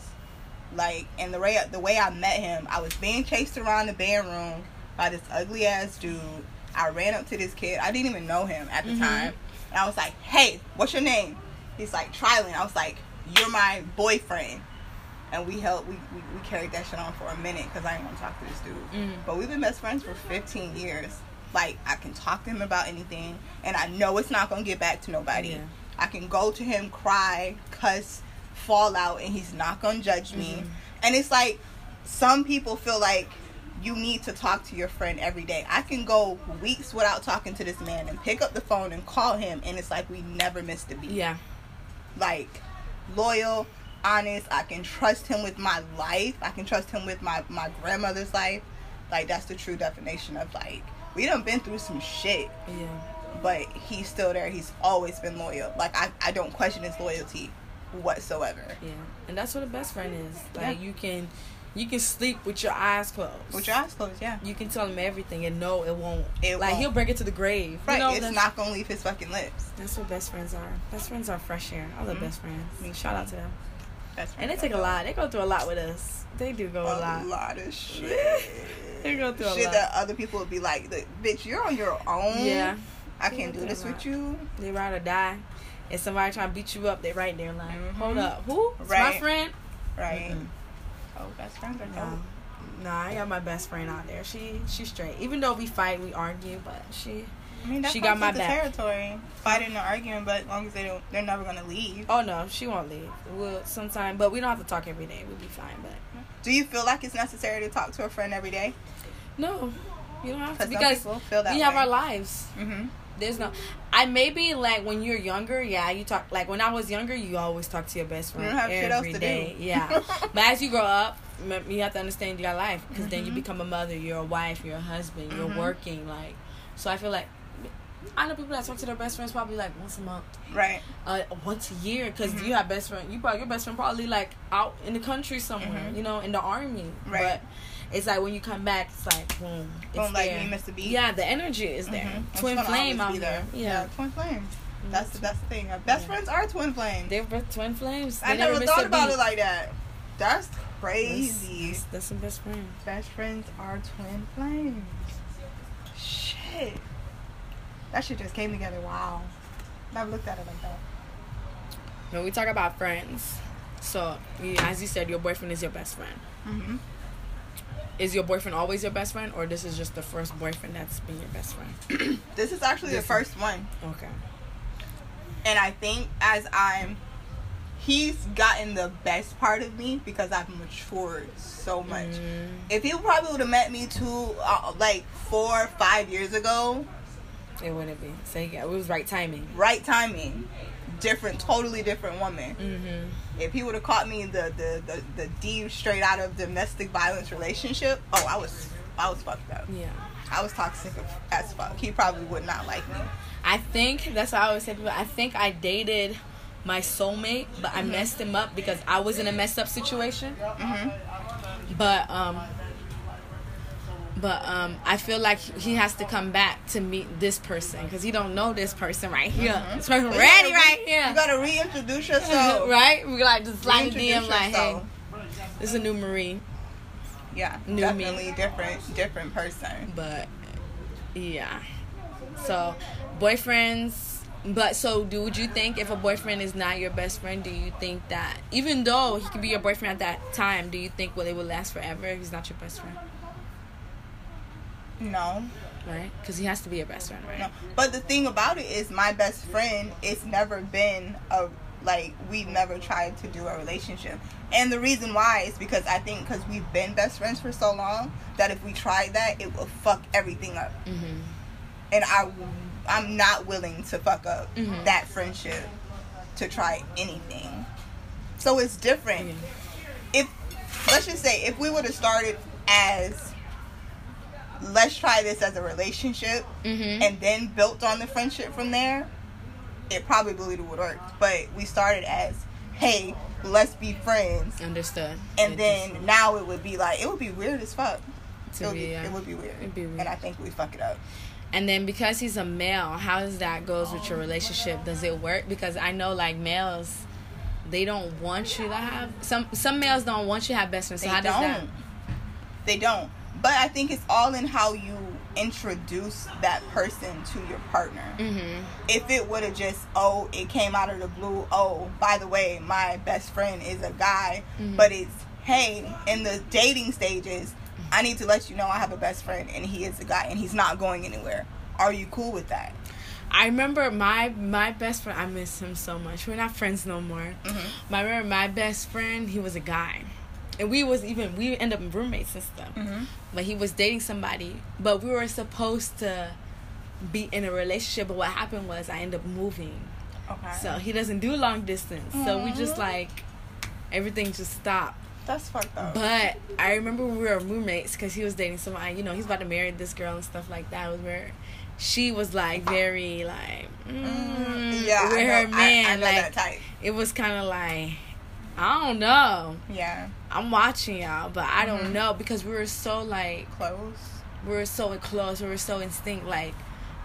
Like, and the way the way I met him, I was being chased around the bedroom by this ugly ass dude. I ran up to this kid. I didn't even know him at the Mhm. time, and I was like, "Hey, what's your name?" He's like, "Trilin." I was like, "You're my boyfriend." And we held we, we, we carried that shit on for a minute because I didn't want to talk to this dude. Mm. But we've been best friends for 15 years. Like I can talk to him about anything, and I know it's not gonna get back to nobody. Yeah. I can go to him, cry, cuss, fall out, and he's not gonna judge me. Mhm. And it's like some people feel like you need to talk to your friend every day. I can go weeks without talking to this man and pick up the phone and call him, and it's like we never missed a beat Yeah. like loyal, honest. I can trust him with my life. I can trust him with my my grandmother's life. Like that's the true definition of like we done been through some shit, Yeah. but he's still there. He's always been loyal. Like I I don't question his loyalty whatsoever. Yeah. And that's what a best friend is. Yeah. Like you can you can sleep with your eyes closed. With your eyes closed, yeah. you can tell him everything and no it won't. It like won't. he'll bring it to the grave. Right, You know, it's not gonna leave his fucking lips. that's what best friends are. Best friends are fresh air. I love Mhm. best friends. Me Shout out to them. That's And they take a lot. They go through a lot with us. They do go a, A lot. lot of shit. They go through a shit that other people would be like, "Bitch, you're on your own. Yeah. I They can't do this with you." They ride or die. And somebody trying to beat you up, they right there like, Mhm. hold up, who? It's my friend? Right. Mm-mm. Oh, best friends are No. dope. No, I got my best friend out there. She she's straight. Even though we fight, we argue, but she I mean, She got my the back. territory, fighting and arguing, but as long as they don't, they're never gonna leave. Oh no, she won't leave. We'll sometime, but we don't have to talk every day. We'll be fine. But Do you feel like it's necessary to talk to a friend every day? no, you don't have to Because because some feel that we have way. our lives. Mm-hmm. There's no. I maybe like when you're younger, yeah, you talk like when I was younger, you always talk to your best friend don't have shit else every to do. Yeah, but as you grow up, you have to understand your life because then you Mhm. become a mother, you're a wife, you're a husband, you're Mhm. working. Like, so I feel like I know people that talk to their best friends probably like once a month. Right. uh, once a year because Mhm. you have best friend. You probably your best friend probably like out in the country somewhere, Mhm. you know, in the army. Right. But it's like when you come back, it's like boom, it's Boom, like there. you missed a beat. Yeah, the energy is there. Mhm. Twin flame out there. be here. Yeah, twin flame. That's the that's the thing. Uh, Best Yeah. friends are twin flames. they're both twin flames. They I never miss thought about beat. it like that. That's That's, crazy. that's, that's some best friend. Best friends are twin flames. Shit. That shit just came together. Wow. I've never looked at it like that. When we talk about friends, so as you said, your boyfriend is your best friend. Mm-hmm. Is your boyfriend always your best friend, or this is just the first boyfriend that's been your best friend? This is actually This the first one. Okay. And I think as I'm, he's gotten the best part of me because I've matured so much. Mm, If he probably would have met me two, uh, like four, five years ago, it wouldn't be. So yeah, it was right timing. right timing, different, totally different woman. Mm-hmm. If he would have caught me the the the, the D straight out of domestic violence relationship, oh, I was I was fucked up. Yeah. I was toxic as fuck. He probably would not like me. I think that's what I always say people. I think I dated my soulmate, but I messed him up because I was in a messed up situation. hmm But um but um I feel like he has to come back to meet this person because he don't know this person right here. Mhm. This person ready right re- here. You gotta reintroduce yourself. right? We like just like DM like, hey, yourself. this is a new Marie. Yeah, New me. definitely different, different person. But yeah. So boyfriends but so do would you think if a boyfriend is not your best friend, do you think that even though he could be your boyfriend at that time, do you think well it will last forever if he's not your best friend? No, Right? Because he has to be your best friend, right? no. But the thing about it is, my best friend. It's never been a like we've never tried to do a relationship, and the reason why is because I think because we've been best friends for so long that if we tried that, it will fuck everything up. Mm-hmm. and I I'm not willing to fuck up Mhm. that friendship to try anything. So it's different. If let's just say if we would have started as let's try this as a relationship Mm-hmm. and then built on the friendship from there, it probably would work. But we started as hey, let's be friends. Understood. And It then now it would be like it would be weird as fuck. just- It to would be, yeah. it would be weird. It'd be weird. And I think we fuck it up. And then because he's a male, how does that goes with your relationship? Does it work? Because I know like males, they don't want you to have some. Some males don't want you to have best friends. So They how does that? don't. They don't. But I think it's all in how you introduce that person to your partner. Mm-hmm. If it would have just, oh, it came out of the blue, oh, by the way, my best friend is a guy, Mhm. but it's, hey, in the dating stages, I need to let you know I have a best friend and he is a guy and he's not going anywhere. Are you cool with that? I remember my my best friend. I miss him so much. We're not friends no more. Mhm. But I remember my best friend. He was a guy, and we was even we end up roommates and stuff. Mm-hmm. But he was dating somebody. But we were supposed to be in a relationship. But what happened was I ended up moving. Okay. So he doesn't do long distance. So we just like everything just stopped. That's fucked up. But I remember we were roommates because he was dating somebody. You know, he's about to marry this girl and stuff like that. It was where she was like very like mm, Mm, yeah, with I her man. I, I know like that type. it was kind of like I don't know. Yeah, I'm watching y'all, but I don't Mhm. know because we were so like close. we were so close. We were so instinct. Like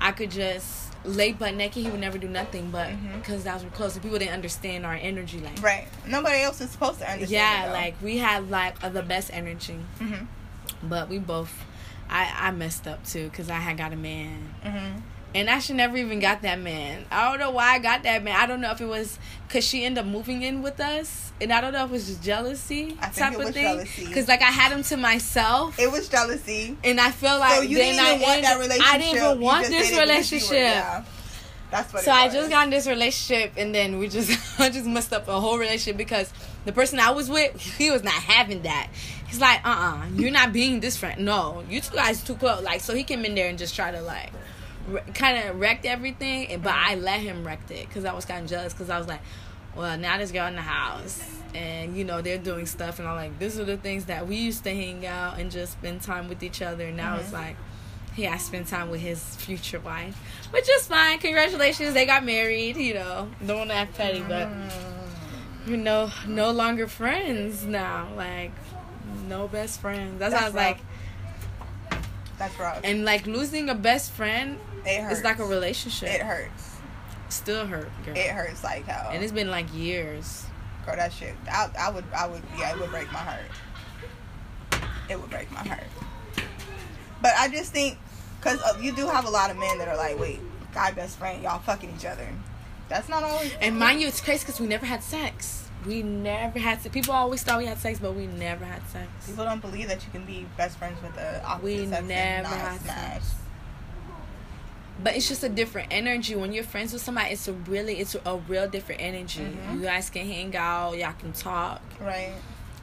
I could just lay butt naked. He would never do nothing, but because that was we're close, and people didn't understand our energy. Like Right. Nobody else is supposed to understand. yeah, like we had like uh, the best energy, Mm-hmm. but we both. I, I messed up too because I had got a man Mm-hmm. And I should never even got that man. I don't know why I got that man. I don't know if it was because she ended up moving in with us, and I don't know if it was just jealousy I think type it of was thing. Because like I had him to myself, It was jealousy. and I feel like so you didn't even I want that relationship. I didn't even want this did it because you were- relationship. yeah. That's what. So I just got in this relationship, and then we just I just messed up a whole relationship because the person I was with, he was not having that. He's like, uh, uh-uh, uh, you are not being this friend. No, you two guys too close. Like, so he came in there and just try to like, kind of wrecked everything. But I let him wreck it because I was kind of jealous because I was like, well, now this girl in the house, and you know they're doing stuff, and I'm like, these are the things that we used to hang out and just spend time with each other. And now it's Mhm. like he has to spend time with his future wife, which is fine. Congratulations, they got married. You know, don't want to act petty, but Mm. you know, no longer friends now. Like, no best friends. That's, why I was That's like, That's rough. and like losing a best friend it hurts. is like a relationship. It hurts. Still hurt, girl. It hurts like hell. and it's been like years. Girl, that shit. I, I would. I would. Yeah, it would break my heart. It would break my heart. But I just think, cause uh, you do have a lot of men that are like, wait, guy best friend, y'all fucking each other. That's not always. And mind you, it's crazy because we never had sex. We never had sex. People always thought we had sex, but we never had sex. People don't believe that you can be best friends with the opposite We sex and never not had smash. sex. But it's just a different energy when you're friends with somebody. It's a really, it's a real different energy. Mhm. You guys can hang out, y'all can talk, Right.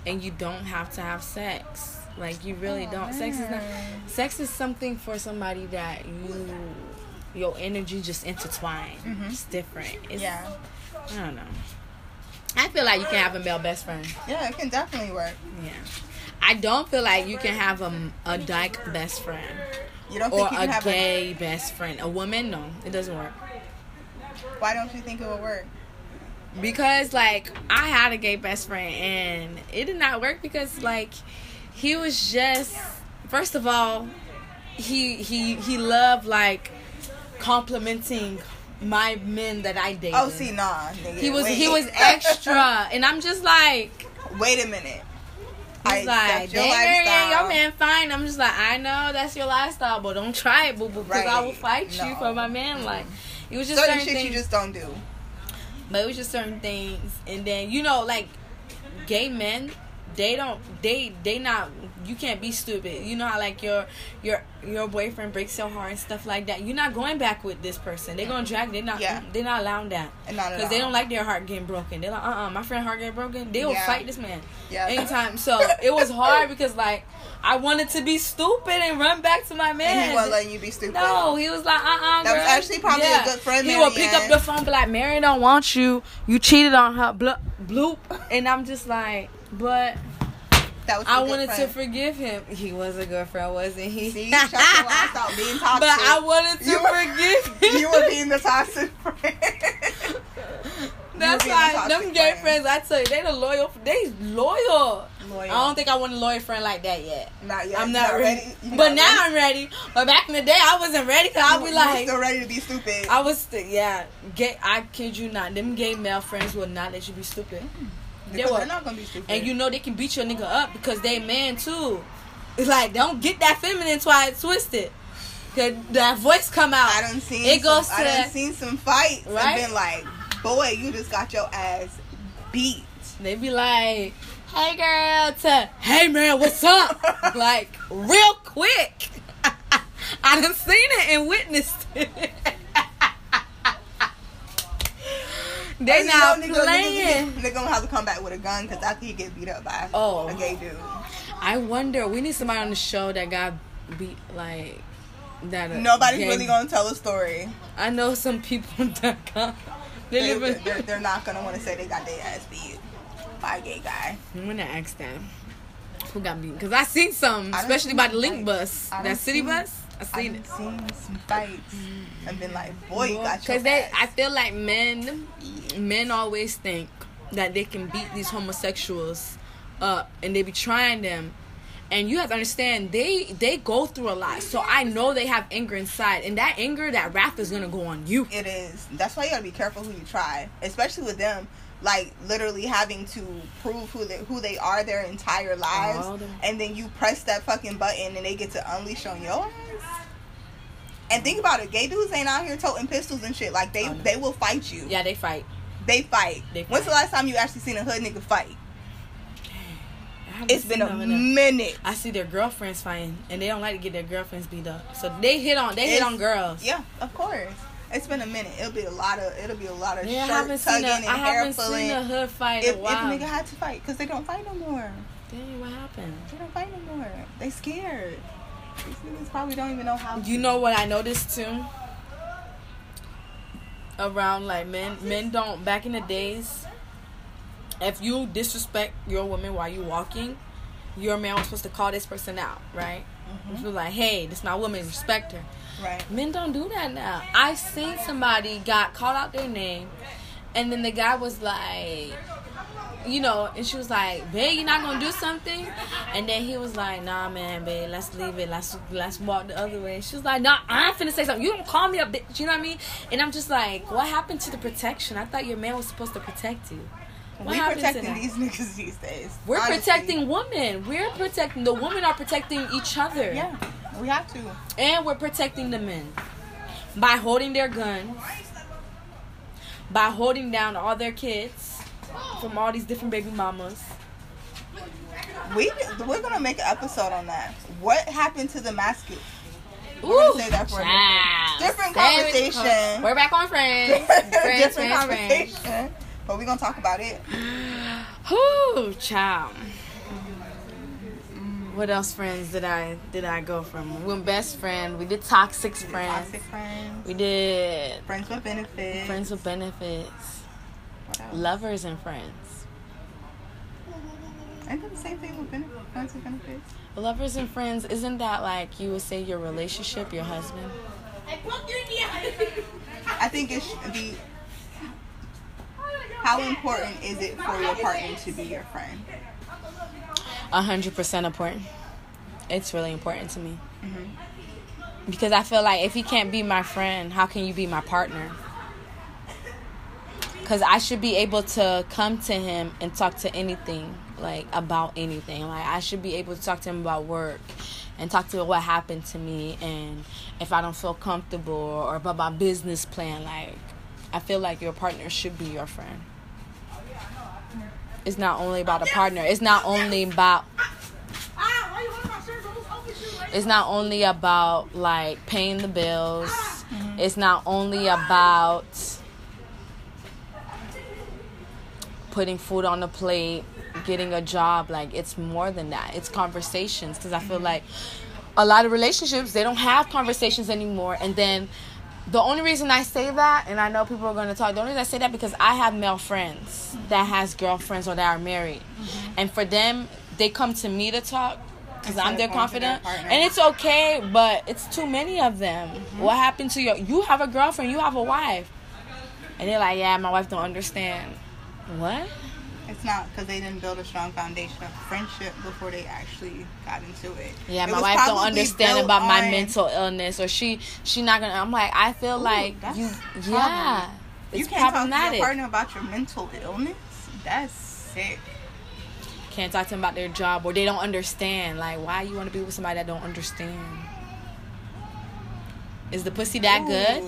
and you don't have to have sex. Like you really Oh, don't. Sex is not. Sex is something for somebody that you, your energy just intertwine. Mhm. It's different. It's, Yeah. I don't know. I feel like you can have a male best friend. Yeah, it can definitely work. Yeah. I don't feel like you can have a, a dyke best friend You don't or think you can a have gay best friend. A woman, no, it doesn't work. Why don't you think it would work? Because like I had a gay best friend and it did not work because like he was just first of all he he he loved like complimenting my men that I dated. Oh, see, nah, nigga. he was wait. he was extra and I'm just like wait a minute. I He's like, accept your dang, lifestyle. your man fine. I'm just like, I know that's your lifestyle, but don't try it, boo boo, because I will Right. fight you for my man. Like, it was just certain certain, shit things, you just don't do. but it was just certain things. And then you know, like, gay men, they don't, they they not. You can't be stupid. You know how like your your your boyfriend breaks your heart and stuff like that. You're not going back with this person. They're gonna drag. They're not. Yeah. They're not allowing that And not at because they don't like their heart getting broken. They're like, uh, uh my friend heart get broken. They will Yeah. fight this man Yeah. anytime. So it was hard because like I wanted to be stupid and run back to my man. And he wasn't letting you be stupid. no, he was like, uh uh That was actually probably a good friend, He would pick up the phone, be like, Mary don't want you. You cheated on her. Bloop, bloop. And I'm just like, but That was I wanted to forgive him. He was a good friend, wasn't he? See, ass out being toxic. But I wanted to You were- forgive him. you were being the toxic friend. That's That's being a why them gay friend. friends, I tell you, they the loyal. They loyal. Loyal. I don't think I want a loyal friend like that yet. Not yet. I'm You're not, ready. You're But not now ready. I'm ready. But back in the day, I wasn't ready because I'll be like, still ready to be stupid. I was, st- yeah, gay. I kid you not. Them gay male friends will not let you be stupid. They because will. they're not gonna be stupid. And you know they can beat your nigga up because they man too. It's like don't get that feminine twat twisted. Cause that voice come out. I don't see It goes some, I done seen some fights Right? and been like, boy, you just got your ass beat. They be like, "Hey girl," to "Hey man, what's up?" like real quick. I done seen it and witnessed it. they And you not know, nigga, playing. Nigga, nigga gonna have to come back with a gun because after he get beat up by Oh. a gay dude. I wonder. We need somebody on the show that got beat like that. Nobody's gay- really gonna tell a story. I know some people that got. They in. they're, they're not gonna want to say they got their ass beat by a gay guy. I'm gonna ask them who got beat because I seen some, I especially by the LYNX bus, that city bus. I've seen it. seen some fights and been like, boy, you got your Because. I feel like men, men always think that they can beat these homosexuals up, and they be trying them. And you have to understand, they they go through a lot. So I know they have anger inside, and that anger, that wrath is gonna go on you. It is. That's why you gotta be careful who you try, especially with them. Like literally having to prove who they who they are their entire lives, and then you press that fucking button and they get to unleash on your. And think about it, gay dudes ain't out here toting pistols and shit. Like they Oh, no. they will fight you. Yeah, they fight. They fight. They When's the last time you actually seen a hood nigga fight? It's been a none of them. minute. I see their girlfriends fighting, and they don't like to get their girlfriends beat up. So they hit on they hit on girls. Yeah, of course. It's been a minute. It'll be a lot of it'll be a lot of Yeah, I shirt seen tugging a, and I hair haven't pulling. seen a hood fight if, in a if a nigga had to fight, because they don't fight no more. Dang, what happened? They don't fight no more. They scared. Probably don't even know how. You know what I noticed too? Around like men, men don't. Back in the days, if you disrespect your woman while you walking, your man was supposed to call this person out, right? Mm-hmm. If you're like, hey, this my woman, respect her. Right. Men don't do that now. I seen somebody got called out their name, and then the guy was like, you know, and she was like, "Babe, you not gonna do something?" And then he was like, "Nah, man, babe, let's leave it. Let's let's walk the other way." She was like, "Nah, I'm finna say something. You don't call me a bitch." You know what I mean? And I'm just like, "What happened to the protection? I thought your man was supposed to protect you." What we happened to protecting these niggas these days. We're honestly. protecting women. We're protecting the women are protecting each other. Yeah, we have to. And we're protecting the men by holding their guns, by holding down all their kids from all these different baby mamas. We we're gonna make an episode on that. What happened to the masculine? Ooh, We're say that for a child. different Stay conversation. We're back on friends. different friends, friends, friends. conversation. But we're gonna talk about it. Whoo, child. Mm, what else friends did I did I go from? We went best friend. We did toxic friends. Toxic friends. We did Friends with benefits. friends with benefits. Lovers and friends. Ain't that the same thing with benefits? Friends with benefits. Lovers and friends, isn't that like you would say your relationship, your husband? I think it should be. How important is it for your partner to be your friend? A hundred percent important. It's really important to me. Mm-hmm. Because I feel like if he can't be my friend, how can you be my partner? Because I should be able to come to him and talk to anything, like about anything. Like I should be able to talk to him about work and talk to him what happened to me and if I don't feel comfortable or about my business plan. Like I feel like your partner should be your friend. It's not only about a partner. It's not only about it's not only about like paying the bills. Mm-hmm. It's not only about putting food on the plate, getting a job. Like it's more than that. It's conversations because I feel mm-hmm. like a lot of relationships they don't have conversations anymore. And then the only reason I say that, and I know people are going to talk. The only reason I say that because I have male friends mm-hmm. that has girlfriends or that are married, mm-hmm. and for them, they come to me to talk because I'm their to their confidant, and it's okay. But it's too many of them. What happened to your? You have a girlfriend. You have a wife, and they're like, "Yeah, my wife don't understand." What? It's not because they didn't build a strong foundation of friendship before they actually got into it. Yeah, It my wife don't understand about my mental illness, or she she not gonna. I'm like, I feel Ooh, like that's you, yeah, you can't talk to your partner about your mental illness. That's sick. Can't talk to them about their job, or they don't understand. Like, why you want to be with somebody that don't understand? Is the pussy that good?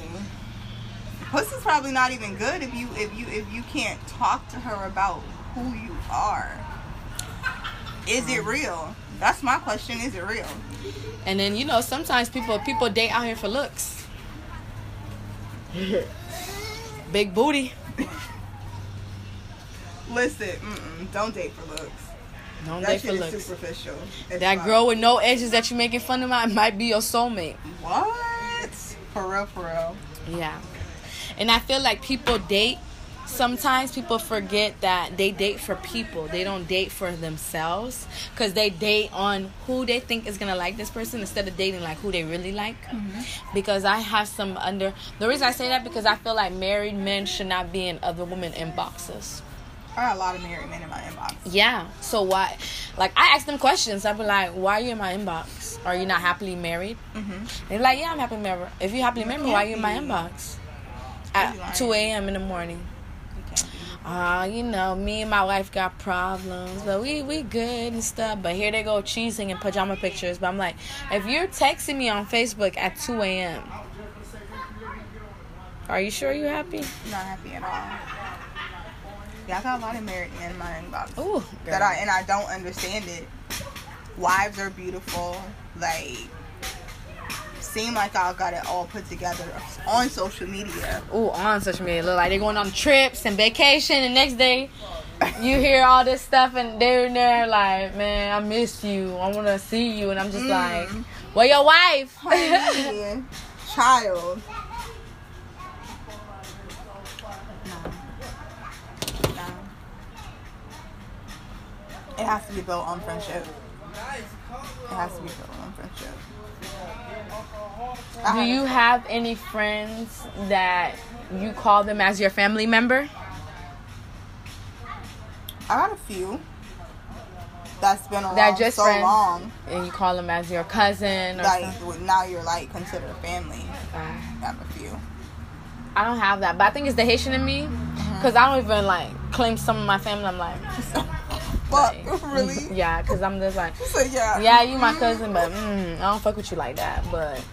Pussy's probably not even good if you if you if you can't talk to her about who you are. Is it mm. real? That's my question. Is it real? And then you know, sometimes people people date out here for looks. Big booty. Listen, don't date for looks. Don't That date for looks. superficial. It's That fine. girl with no edges that you're making fun of might, might be your soulmate. What? For real, for real. Yeah. And I feel like people date sometimes people forget that they date for people. They don't date for themselves cuz they date on who they think is going to like this person instead of dating like who they really like. Because I have some under The reason I say that because I feel like married men should not be in other women inboxes. I got a lot of married men in my inbox. Yeah. So why like I ask them questions. I be like, "Why are you in my inbox? Are you not happily married?" Mm-hmm. They're like, "Yeah, I'm happily married." If you're happily married, why are you in my inbox? At 2 a.m. in the morning. Ah, you know, me and my wife got problems, but we we good and stuff. But here they go cheesing and pajama pictures. But I'm like, if you're texting me on Facebook at 2 a.m., are you sure you're happy? Not happy at all. Yeah, I got a lot of married in my inbox. Ooh, that I and I don't understand it. Wives are beautiful. Like seem like I got it all put together on social media. Ooh, on social media, look like they're going on trips and vacation, and next day you hear all this stuff, and they're in there like, man, I miss you. I want to see you, and I'm just Mm. like, well, your wife. Honey, child. No. No. It has to be built on friendship. It has to be built on friendship. Do you have any friends that you call them as your family member? I got a few. That's been around That just so friends? long. And you call them as your cousin or Like something? now you're like considered family. Uh, I have a few. I don't have that, but I think it's the Haitian in me. Because I don't even like claim some of my family. I'm like, But like, really? Yeah, because I'm just like, So yeah. yeah, you my cousin, but mm, I don't fuck with you like that. But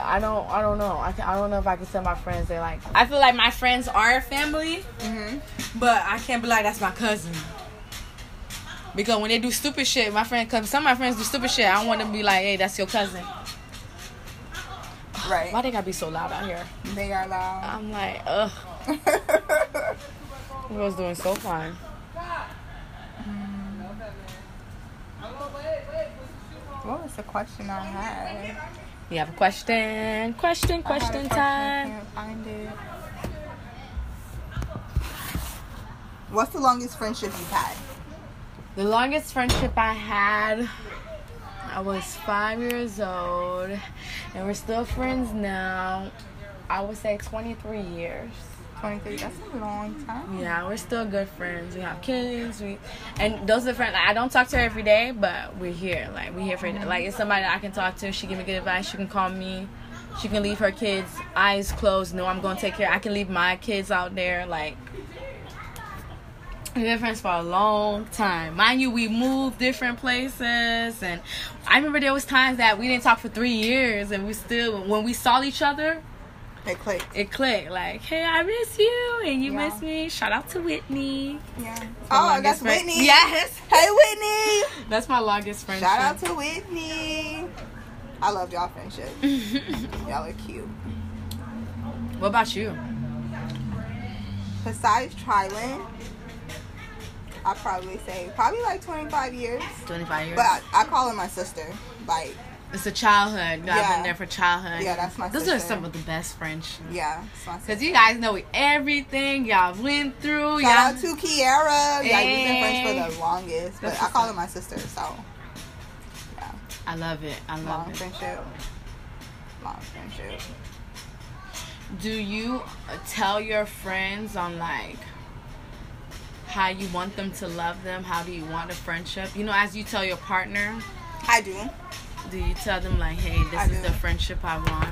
I don't, I don't know. I, can, I don't know if I can tell my friends they like. I feel like my friends are family, hmm but I can't be like that's my cousin. Because when they do stupid shit, my friend, cause some of my friends do stupid shit. I want them to be like, hey, that's your cousin. Right. Why they gotta be so loud out here? They are loud. I'm like, ugh, you was doing so fine. What was the question I had? You have a question? Question, question I time. can't find it. What's the longest friendship you've had? The longest friendship I had, I was five years old, and we're still friends now. I would say 23 years. 23. That's a long time. Yeah, we're still good friends. We have kids. We and those are friends. Like, I don't talk to her every day, but we're here. Like we're here for like it's somebody I can talk to. She give me good advice. She can call me. She can leave her kids eyes closed. No, I'm gonna take care. I can leave my kids out there. Like we've been friends for a long time. Mind you, we moved different places, and I remember there was times that we didn't talk for three years, and we still when we saw each other, It clicked. it clicked. Like, hey, I miss you, and you Yeah. miss me. Shout out to Whitney. Yeah. Oh, that's friend. Whitney. Yes. Hey, Whitney. That's my longest friendship. Shout out to Whitney. I love y'all friendship. Y'all are cute. what about you? Besides Trilin, I'd probably say probably like 25 years. 25 years. But I, I call her my sister. Like, it's a childhood. Yeah. been there for childhood. Yeah, that's my Those are some of the best friendships. yeah, it's my sister. Cause you guys know everything y'all went through. Shout y'all out to Kiara. Yeah, we've been friends for the longest, but That's I call her my sister. So, yeah, I love it. I love long it. friendship. Long friendship. Do you tell your friends on like how you want them to love them. How do you want a friendship? You know, as you tell your partner, I do. Do you tell them like, "Hey, this I is do. the friendship I want"?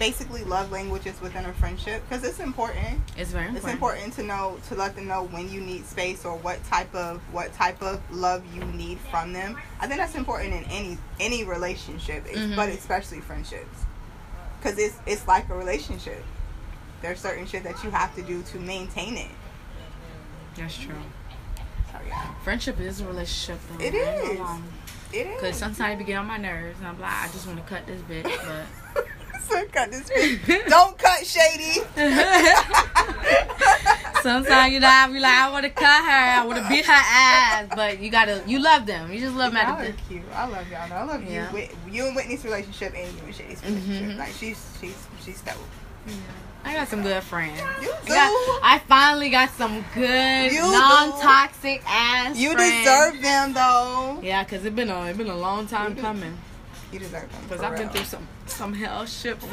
Basically, love languages within a friendship because it's important. It's very important. It's important to know to let them know when you need space or what type of what type of love you need from them. I think that's important in any any relationship, Mhm. but especially friendships, because it's it's like a relationship. There's certain shit that you have to do to maintain it. That's true. So yeah, Friendship is a relationship. Though. It is. It is. Because sometimes it get on my nerves, and I'm like, I just want to cut this bitch, but. So cut this bitch. Don't cut shady. Sometimes you know I be like, I want to cut her, I want to beat her ass, but you gotta, you love them, you just love them. Y'all are cute. I love y'all. I love Yeah. you. You and Whitney's relationship and you and Shady's relationship. Mhm. Like she's she's she's dope. I got some good friends. You I, do. got, I finally got some good, You do. non-toxic ass. You friends. deserve them though. Yeah, cause it been a it been a long time You coming. You deserve them. Cause I've been through some some hell shit, You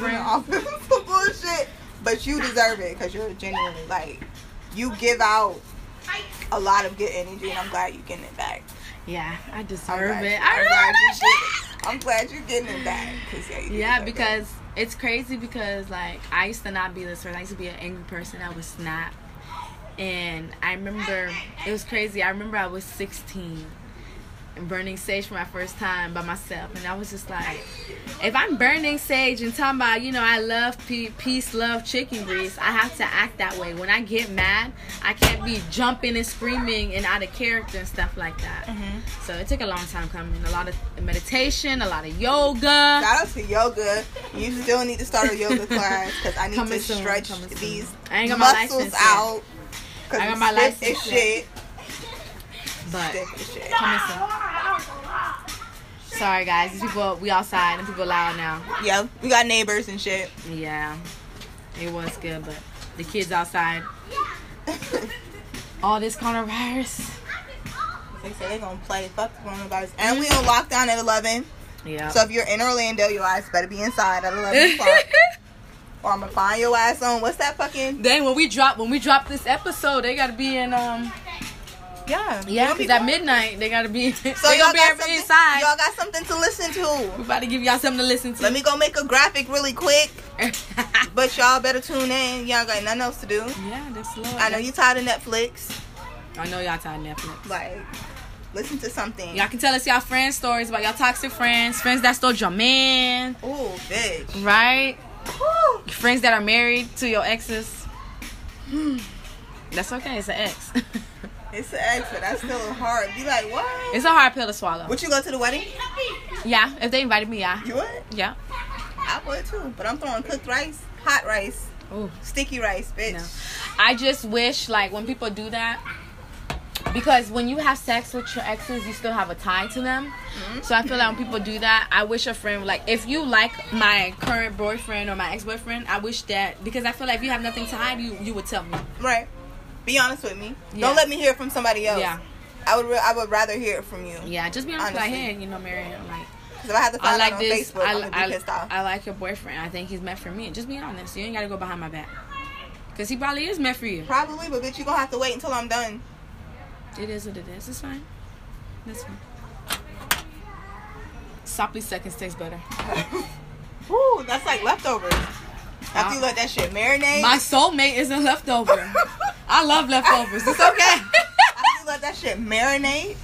some bullshit, but you deserve it because you're genuinely like you give out a lot of good energy, and I'm glad you're getting it back. Yeah, I I'm deserve it. you- I I'm glad you're getting, I'm glad you're getting it back. Cause yeah, you Yeah, deserve it. It's crazy because like I used to not be this person. I used to be an angry person. I would snap. And I remember it was crazy. I remember I was 16 and burning sage for my first time by myself. And I was just like, if I'm burning sage and talking about, you know, I love pe- peace, love, chicken grease, I have to act that way. When I get mad, I can't be jumping and screaming and out of character and stuff like that. Mm-hmm. So it took a long time coming. A lot of meditation, a lot of yoga. Shout out to yoga. You still need to start a yoga class because I need Coming to soon, stretch coming soon. these I ain't got my muscles license out. Cause I got my stiff license as shit. But Stiff as shit. coming soon. Sorry guys, these people we outside and people loud now. Yeah, we got neighbors and shit. Yeah, it was good, but the kids outside. All this coronavirus. They say they're gonna play fuck the coronavirus, and we on lockdown at eleven. Yeah. So if you're in Orlando, your ass better be inside at eleven o'clock, or I'm gonna find your ass on what's that fucking then when we drop when we drop this episode, they gotta be in um yeah yeah, cause at midnight they gotta be. So they y'all gonna be got something. inside. Y'all got something to listen to. we about to give y'all something to listen to. Let me go make a graphic really quick. But y'all better tune in. Y'all got nothing else to do. yeah, that's love. I know you tired of Netflix. I know y'all tired of Netflix. Like, listen to something. Y'all can tell us y'all friend stories about y'all toxic friends, friends that stole your man, Ooh, bitch. right? Whew. Friends that are married to your exes. That's okay. It's an ex. It's an ex, but that's still hard. Be like, what? it's a hard pill to swallow. Would you go to the wedding? Yeah, if they invited me, yeah, You would? yeah. I would too. But I'm throwing cooked rice, hot rice, Ooh, sticky rice, bitch. no. I just wish like when people do that. Because when you have sex with your exes, you still have a tie to them. Mm-hmm. So I feel like when people do that, I wish a friend like if you like my current boyfriend or my ex boyfriend, I wish that because I feel like if you have nothing to hide, you you would tell me. Right. Be honest with me. Yeah. Don't let me hear it from somebody else. Yeah. I would. Re- I would rather hear it from you. Yeah, just be honest. Like, hey, you know, Marion, like Because if I have to I find like out on this. Facebook, I, I'm gonna be I. I like your boyfriend. I think he's meant for me. Just be honest. You ain't gotta go behind my back. Cause he probably is meant for you. Probably, but bitch, you gonna have to wait until I'm done. It is what it is. It's fine. That's fine. Soppy seconds taste better. Woo, that's like leftovers. After you Uh, let that shit marinate. My soulmate isn't leftover. I love leftovers. It's okay. after you let that shit marinate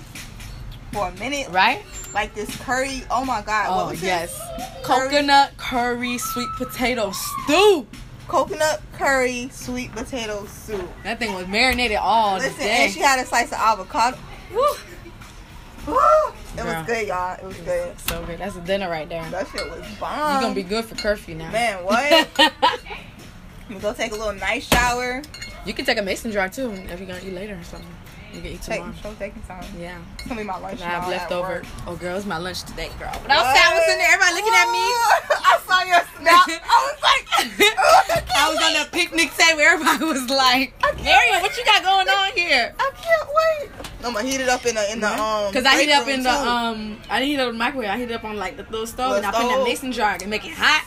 for a minute, right? like this curry. Oh my god. what Oh was yes. This? Curry- Coconut curry sweet potato stew. Coconut curry sweet potato soup. That thing was marinated all Listen, day. and she had a slice of avocado. Woo. Woo! It Girl. was good, y'all. It was good. So good. That's a dinner right there. That shit was bomb. You're gonna be good for curfew now. Man, what? I'm gonna go take a little nice shower. you can take a mason jar too if you're gonna eat later or something. You can eat Take, tomorrow. show taking some. Yeah. It's gonna be my lunch. I have leftover. Oh, girl, it's my lunch today, girl. But outside, I was in there, everybody looking at me. I saw your snap. I was like, I was on the picnic table. Everybody was like, Marion, what you got going on here? I can't wait. I'm gonna heat it up in the in the um. Cause I heat up room, in the um, I didn't heat it up in the microwave. I heat it up on like the little stove, Little and I put it in stove. the mason jar and make it hot.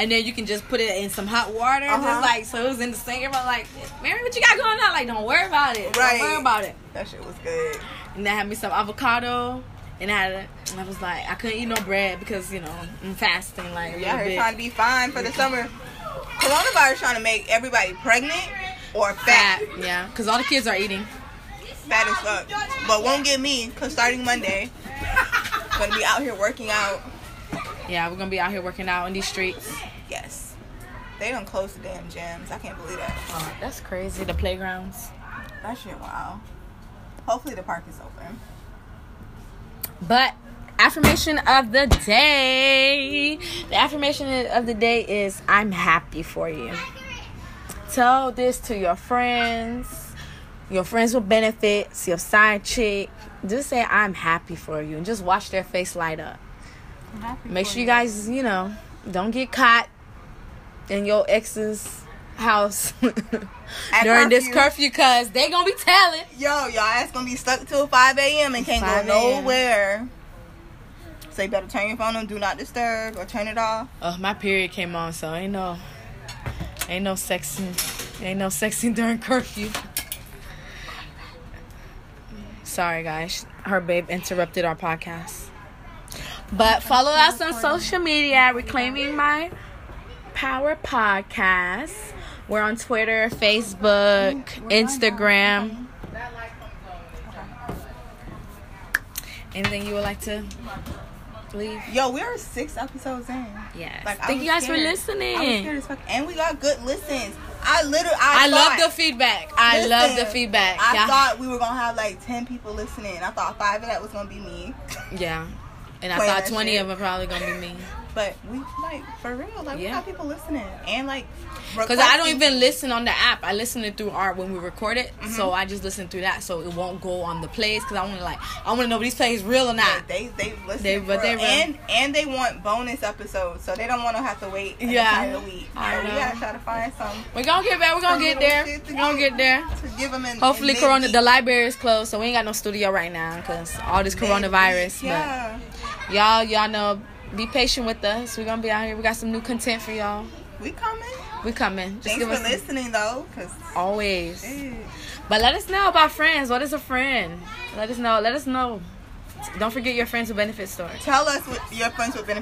And then you can just put it in some hot water. Uh-huh. Just like so, it was in the sink. Everybody like, Mary, what you got going on? Like, don't worry about it. Right. Don't worry about it. That shit was good. And they had me some avocado. And I had, a, and I was like, I couldn't eat no bread because you know I'm fasting. Like, Yeah, her trying to be fine for the summer. Coronavirus trying to make everybody pregnant or fat. fat. Yeah, because all the kids are eating. Fat as fuck. But won't get me because starting Monday, gonna be out here working out. Yeah, we're gonna be out here working out in these streets. Yes. They don't close the damn gyms. I can't believe that. Oh, that's crazy. The playgrounds. That shit wow. Hopefully the park is open. But affirmation of the day. The affirmation of the day is I'm happy for you. Tell this to your friends, your friends with benefits, your side chick. Just say I'm happy for you and just watch their face light up. Make sure you guys, you know, don't get caught in your ex's house during this curfew. curfew because they gonna be telling. Yo, y'all ass gonna be stuck till 5 a.m. and can't go nowhere. So you better turn your phone on do not disturb or turn it off. Oh, my period came on, so ain't no, ain't no sexing, ain't no sexing during curfew. Sorry, guys. Her babe interrupted our podcast. But follow us on social media, Reclaiming My Power Podcast. We're on Twitter, Facebook, mm, Instagram. Anything you would like to leave? Yo, we are six episodes in. Yes. Like, Thank you guys for scared. I was listening. scared as fuck. And we got good listens. I literally, I, I love the feedback. I Listen, love the feedback. I yeah. thought we were gonna have like ten people listening. I thought five of that was gonna be me, yeah. And I thought 20 shit. of them probably going to be me. But we like for real. Like we Yeah. got people listening and like Because I don't even listen on the app. I listen it through art when we record it. Mm-hmm. So I just listen through that. So it won't go on the plays. Because I want to like, I want to know if these plays real or not. They they listen, They- but they real. and and they want bonus episodes, so they don't want to have to wait an Yeah. week. I So we gotta try to find some We're going to get back. We're going to get there. We're going to get there. to give them. In, Hopefully, in Corona, the library is closed. So we ain't got no studio right now. Because all this coronavirus. Yeah. But y'all, y'all know, be patient with us. We're going to be out here. We got some new content for y'all. We coming. We coming. Just Thanks for listening though, cause always. eh, But let us know about friends. What is a friend? Let us know. Let us know. Don't forget your friends with benefit story. tell us what your friends with benefits